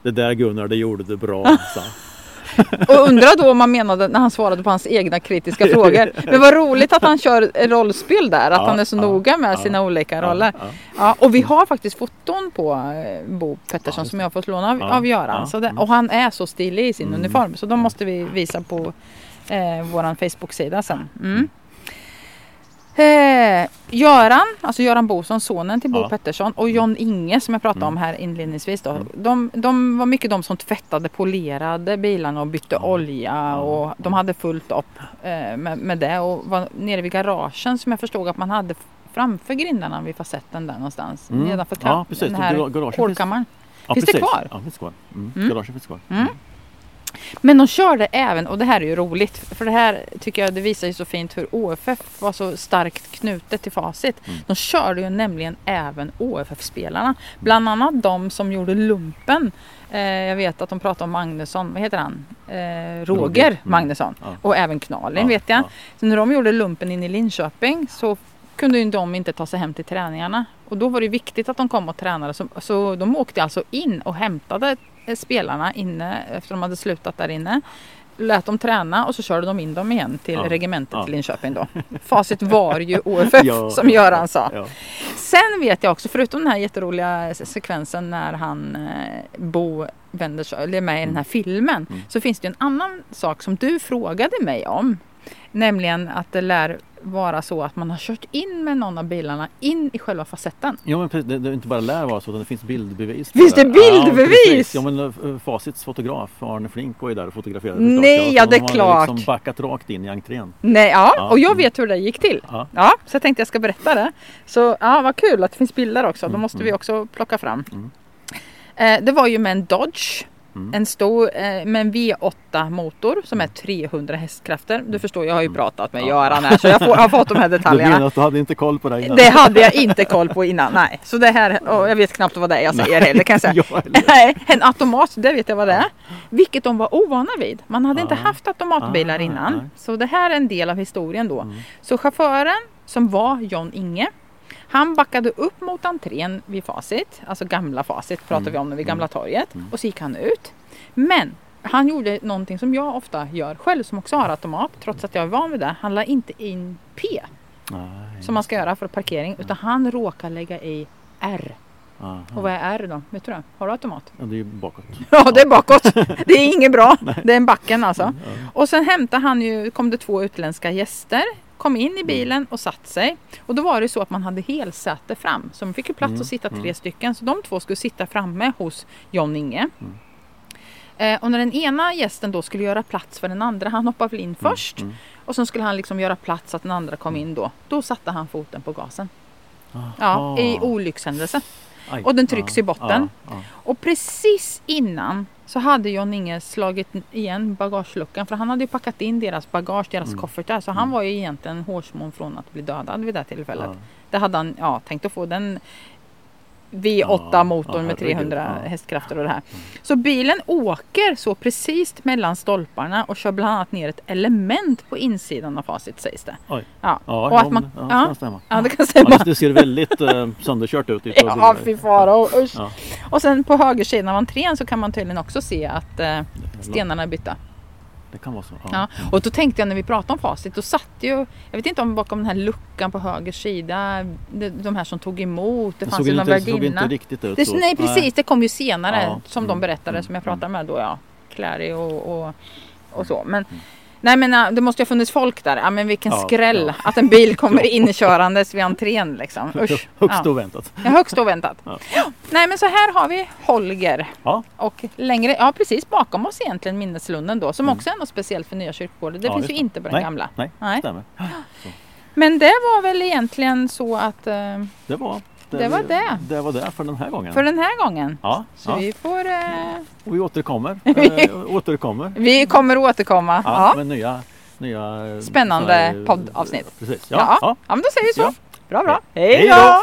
Det där Gunnar, det gjorde du bra. han. Och undrar då om man menade när han svarade på hans egna kritiska frågor. Men vad roligt att han kör rollspel där, att Ja, han är så ja, noga med ja, sina olika roller. Ja, och vi har faktiskt foton på eh, Bo Pettersson som jag har fått låna av, av Göran. Så det, mm. och han är så stilig i sin Mm. uniform så de måste vi visa på eh, våran Facebook-sida sen. Mm. Eh, Göran, alltså Göran Boson, sonen till Bo Ja. Pettersson och John Inge som jag pratade om Mm. här inledningsvis. Då, Mm. de, de var mycket de som tvättade, polerade bilarna och bytte Ja. olja Ja. och de hade fullt upp eh, med, med det och var nere vid garagen som jag förstod att man hade framför grindarna vid facetten där någonstans. Mm. Nedanför Ja, precis. den här garagen hålkammaren. Ja, Finns det kvar? Ja, finns kvar. Mm. Mm. Garaget finns kvar. Men de körde även, och det här är ju roligt, för det här tycker jag det visar ju så fint hur OFF var så starkt knutet till facit. Mm. De körde ju nämligen även OFF-spelarna. Bland annat de som gjorde lumpen. Eh, jag vet att de pratade om Magnusson, vad heter han? Eh, Roger, Roger. Mm. Magnusson. Ja. Och även Knalin Ja, vet jag. ja. Så när de gjorde lumpen in i Linköping så kunde ju de inte ta sig hem till träningarna. Och då var det viktigt att de kom och tränade. Så, så de åkte alltså in och hämtade spelarna inne efter de hade slutat där inne. Lät dem träna och så körde de in dem igen till Ja, regementet ja. till Linköping då. Facit var ju OFF Ja, som Göran sa. Ja. Sen vet jag också, förutom den här jätteroliga se- sekvensen när han eh, Bo vänder sig, eller är med i den här filmen. Mm. Så finns det en annan sak som du frågade mig om. Nämligen att det lär vara så att man har kört in med någon av bilarna in i själva facetten. Ja men precis, det, det inte bara lär vara så, utan det finns bildbevis. Finns det bildbevis? Ja, ja men eh, Facits fotograf Arne Flink var ju där och fotograferade. Nej, ja, de det är har klart. liksom backat rakt in i entrén. Nej, ja, Ja. och jag vet hur det gick till. Ja. Ja, så jag tänkte jag ska berätta det. Så ja, vad kul att det finns bilder också. Då Mm, måste vi mm. också plocka fram. Mm. Eh, det var ju med en Dodge. Mm. En stor eh, med en V8 motor som är 300 hästkrafter. Du förstår, jag har ju pratat med Mm. Göran här så jag, får, jag har fått de här Du detaljerna. menar att du hade inte koll på det innan? Det hade jag inte koll på innan. Nej. Så det här, jag vet knappt vad det är jag säger heller kan jag säga. Nej, en automat, det vet jag vad det är. Vilket de var ovana vid. Man hade inte Ah. haft automatbilar Ah, innan. nej. Så det här är en del av historien då. Mm. Så chauffören som var John Inge. Han backade upp mot entrén vid Facit, alltså gamla Facit pratar Mm. vi om nu vid Gamla torget. Mm. Och så gick han ut. Men han gjorde någonting som jag ofta gör själv som också har automat trots att jag är van vid det. Han la inte in P Nej. som man ska göra för parkering utan han råkar lägga i R. Aha. Och vad är R då? Vet du det? Har du automat? Ja, det är bakåt. Ja, det är bakåt. Det är inget bra. Det är en backen alltså. Ja. Och sen hämtade han ju, kom det två utländska gäster, kom in i bilen och satt sig. Och då var det så att man hade helsäte fram. Så man fick ju plats Mm, att sitta tre mm. stycken. Så de två skulle sitta framme hos John Inge. Mm. Eh, och när den ena gästen då skulle göra plats för den andra, han hoppade väl in först. Mm. Och sen skulle han liksom göra plats så att den andra kom in då. Då satte han foten på gasen. Ja, Aha. i olyckshändelse. Aj. och den trycks i botten. Ja, ja. Och precis innan så hade John Inge slagit igen bagageluckan för han hade ju packat in deras bagage, deras Mm. koffertar. Så han Mm. var ju egentligen hårsmån från att bli dödad vid det här tillfället. Ja. Det hade han ja, tänkt att få den V8 Ja, med herregud, 300 ja. hästkrafter och det här. Så bilen åker så precis mellan stolparna och kör bland annat ner ett element på insidan av facit sägs det. Oj. Ja, Ja, och att man, ja, det kan stämma. ja, det kan stämma. det- ser väldigt eh, sönderkört ut. Ja, fy fara. Usch. Och sen på högersidan av entrén så kan man tydligen också se att eh, stenarna är bytta. Det kan vara så. Ja. Och då tänkte jag när vi pratade om facit, då satt ju, jag vet inte om bakom den här luckan på höger sida, de, de här som tog emot, det Det fanns ju någon det såg inte värdinna. riktigt ut Det, så. nej precis, det kom ju senare Ja, som de mm, berättade mm, som jag pratade med då, ja. Clary och, och, och så. Men, nej men äh, det måste ju ha funnits folk där. Ja men vilken Ja, skräll ja. att en bil kommer inkörandes vid entrén liksom. Usch. Högst Ja. oväntat. Ja, högst oväntat. Ja. Nej men så här har vi Holger. Ja. Och längre, ja precis bakom oss egentligen minneslunden då som Mm. också är något speciellt för nya kyrkogården. Det Ja, finns just ju det. inte på den Nej, gamla. Nej, Nej. stämmer. Men det var väl egentligen så att eh, Det var Det var det. Det var det för den här gången. för den här gången. Ja, Så ja. vi får eh, Och vi återkommer. eh, återkommer. Vi kommer återkomma. Ja, Ja. med nya, nya eh, Spännande eh, poddavsnitt. Precis. Ja. Ja, Ja. men då säger vi så. Bra bra. Hej då!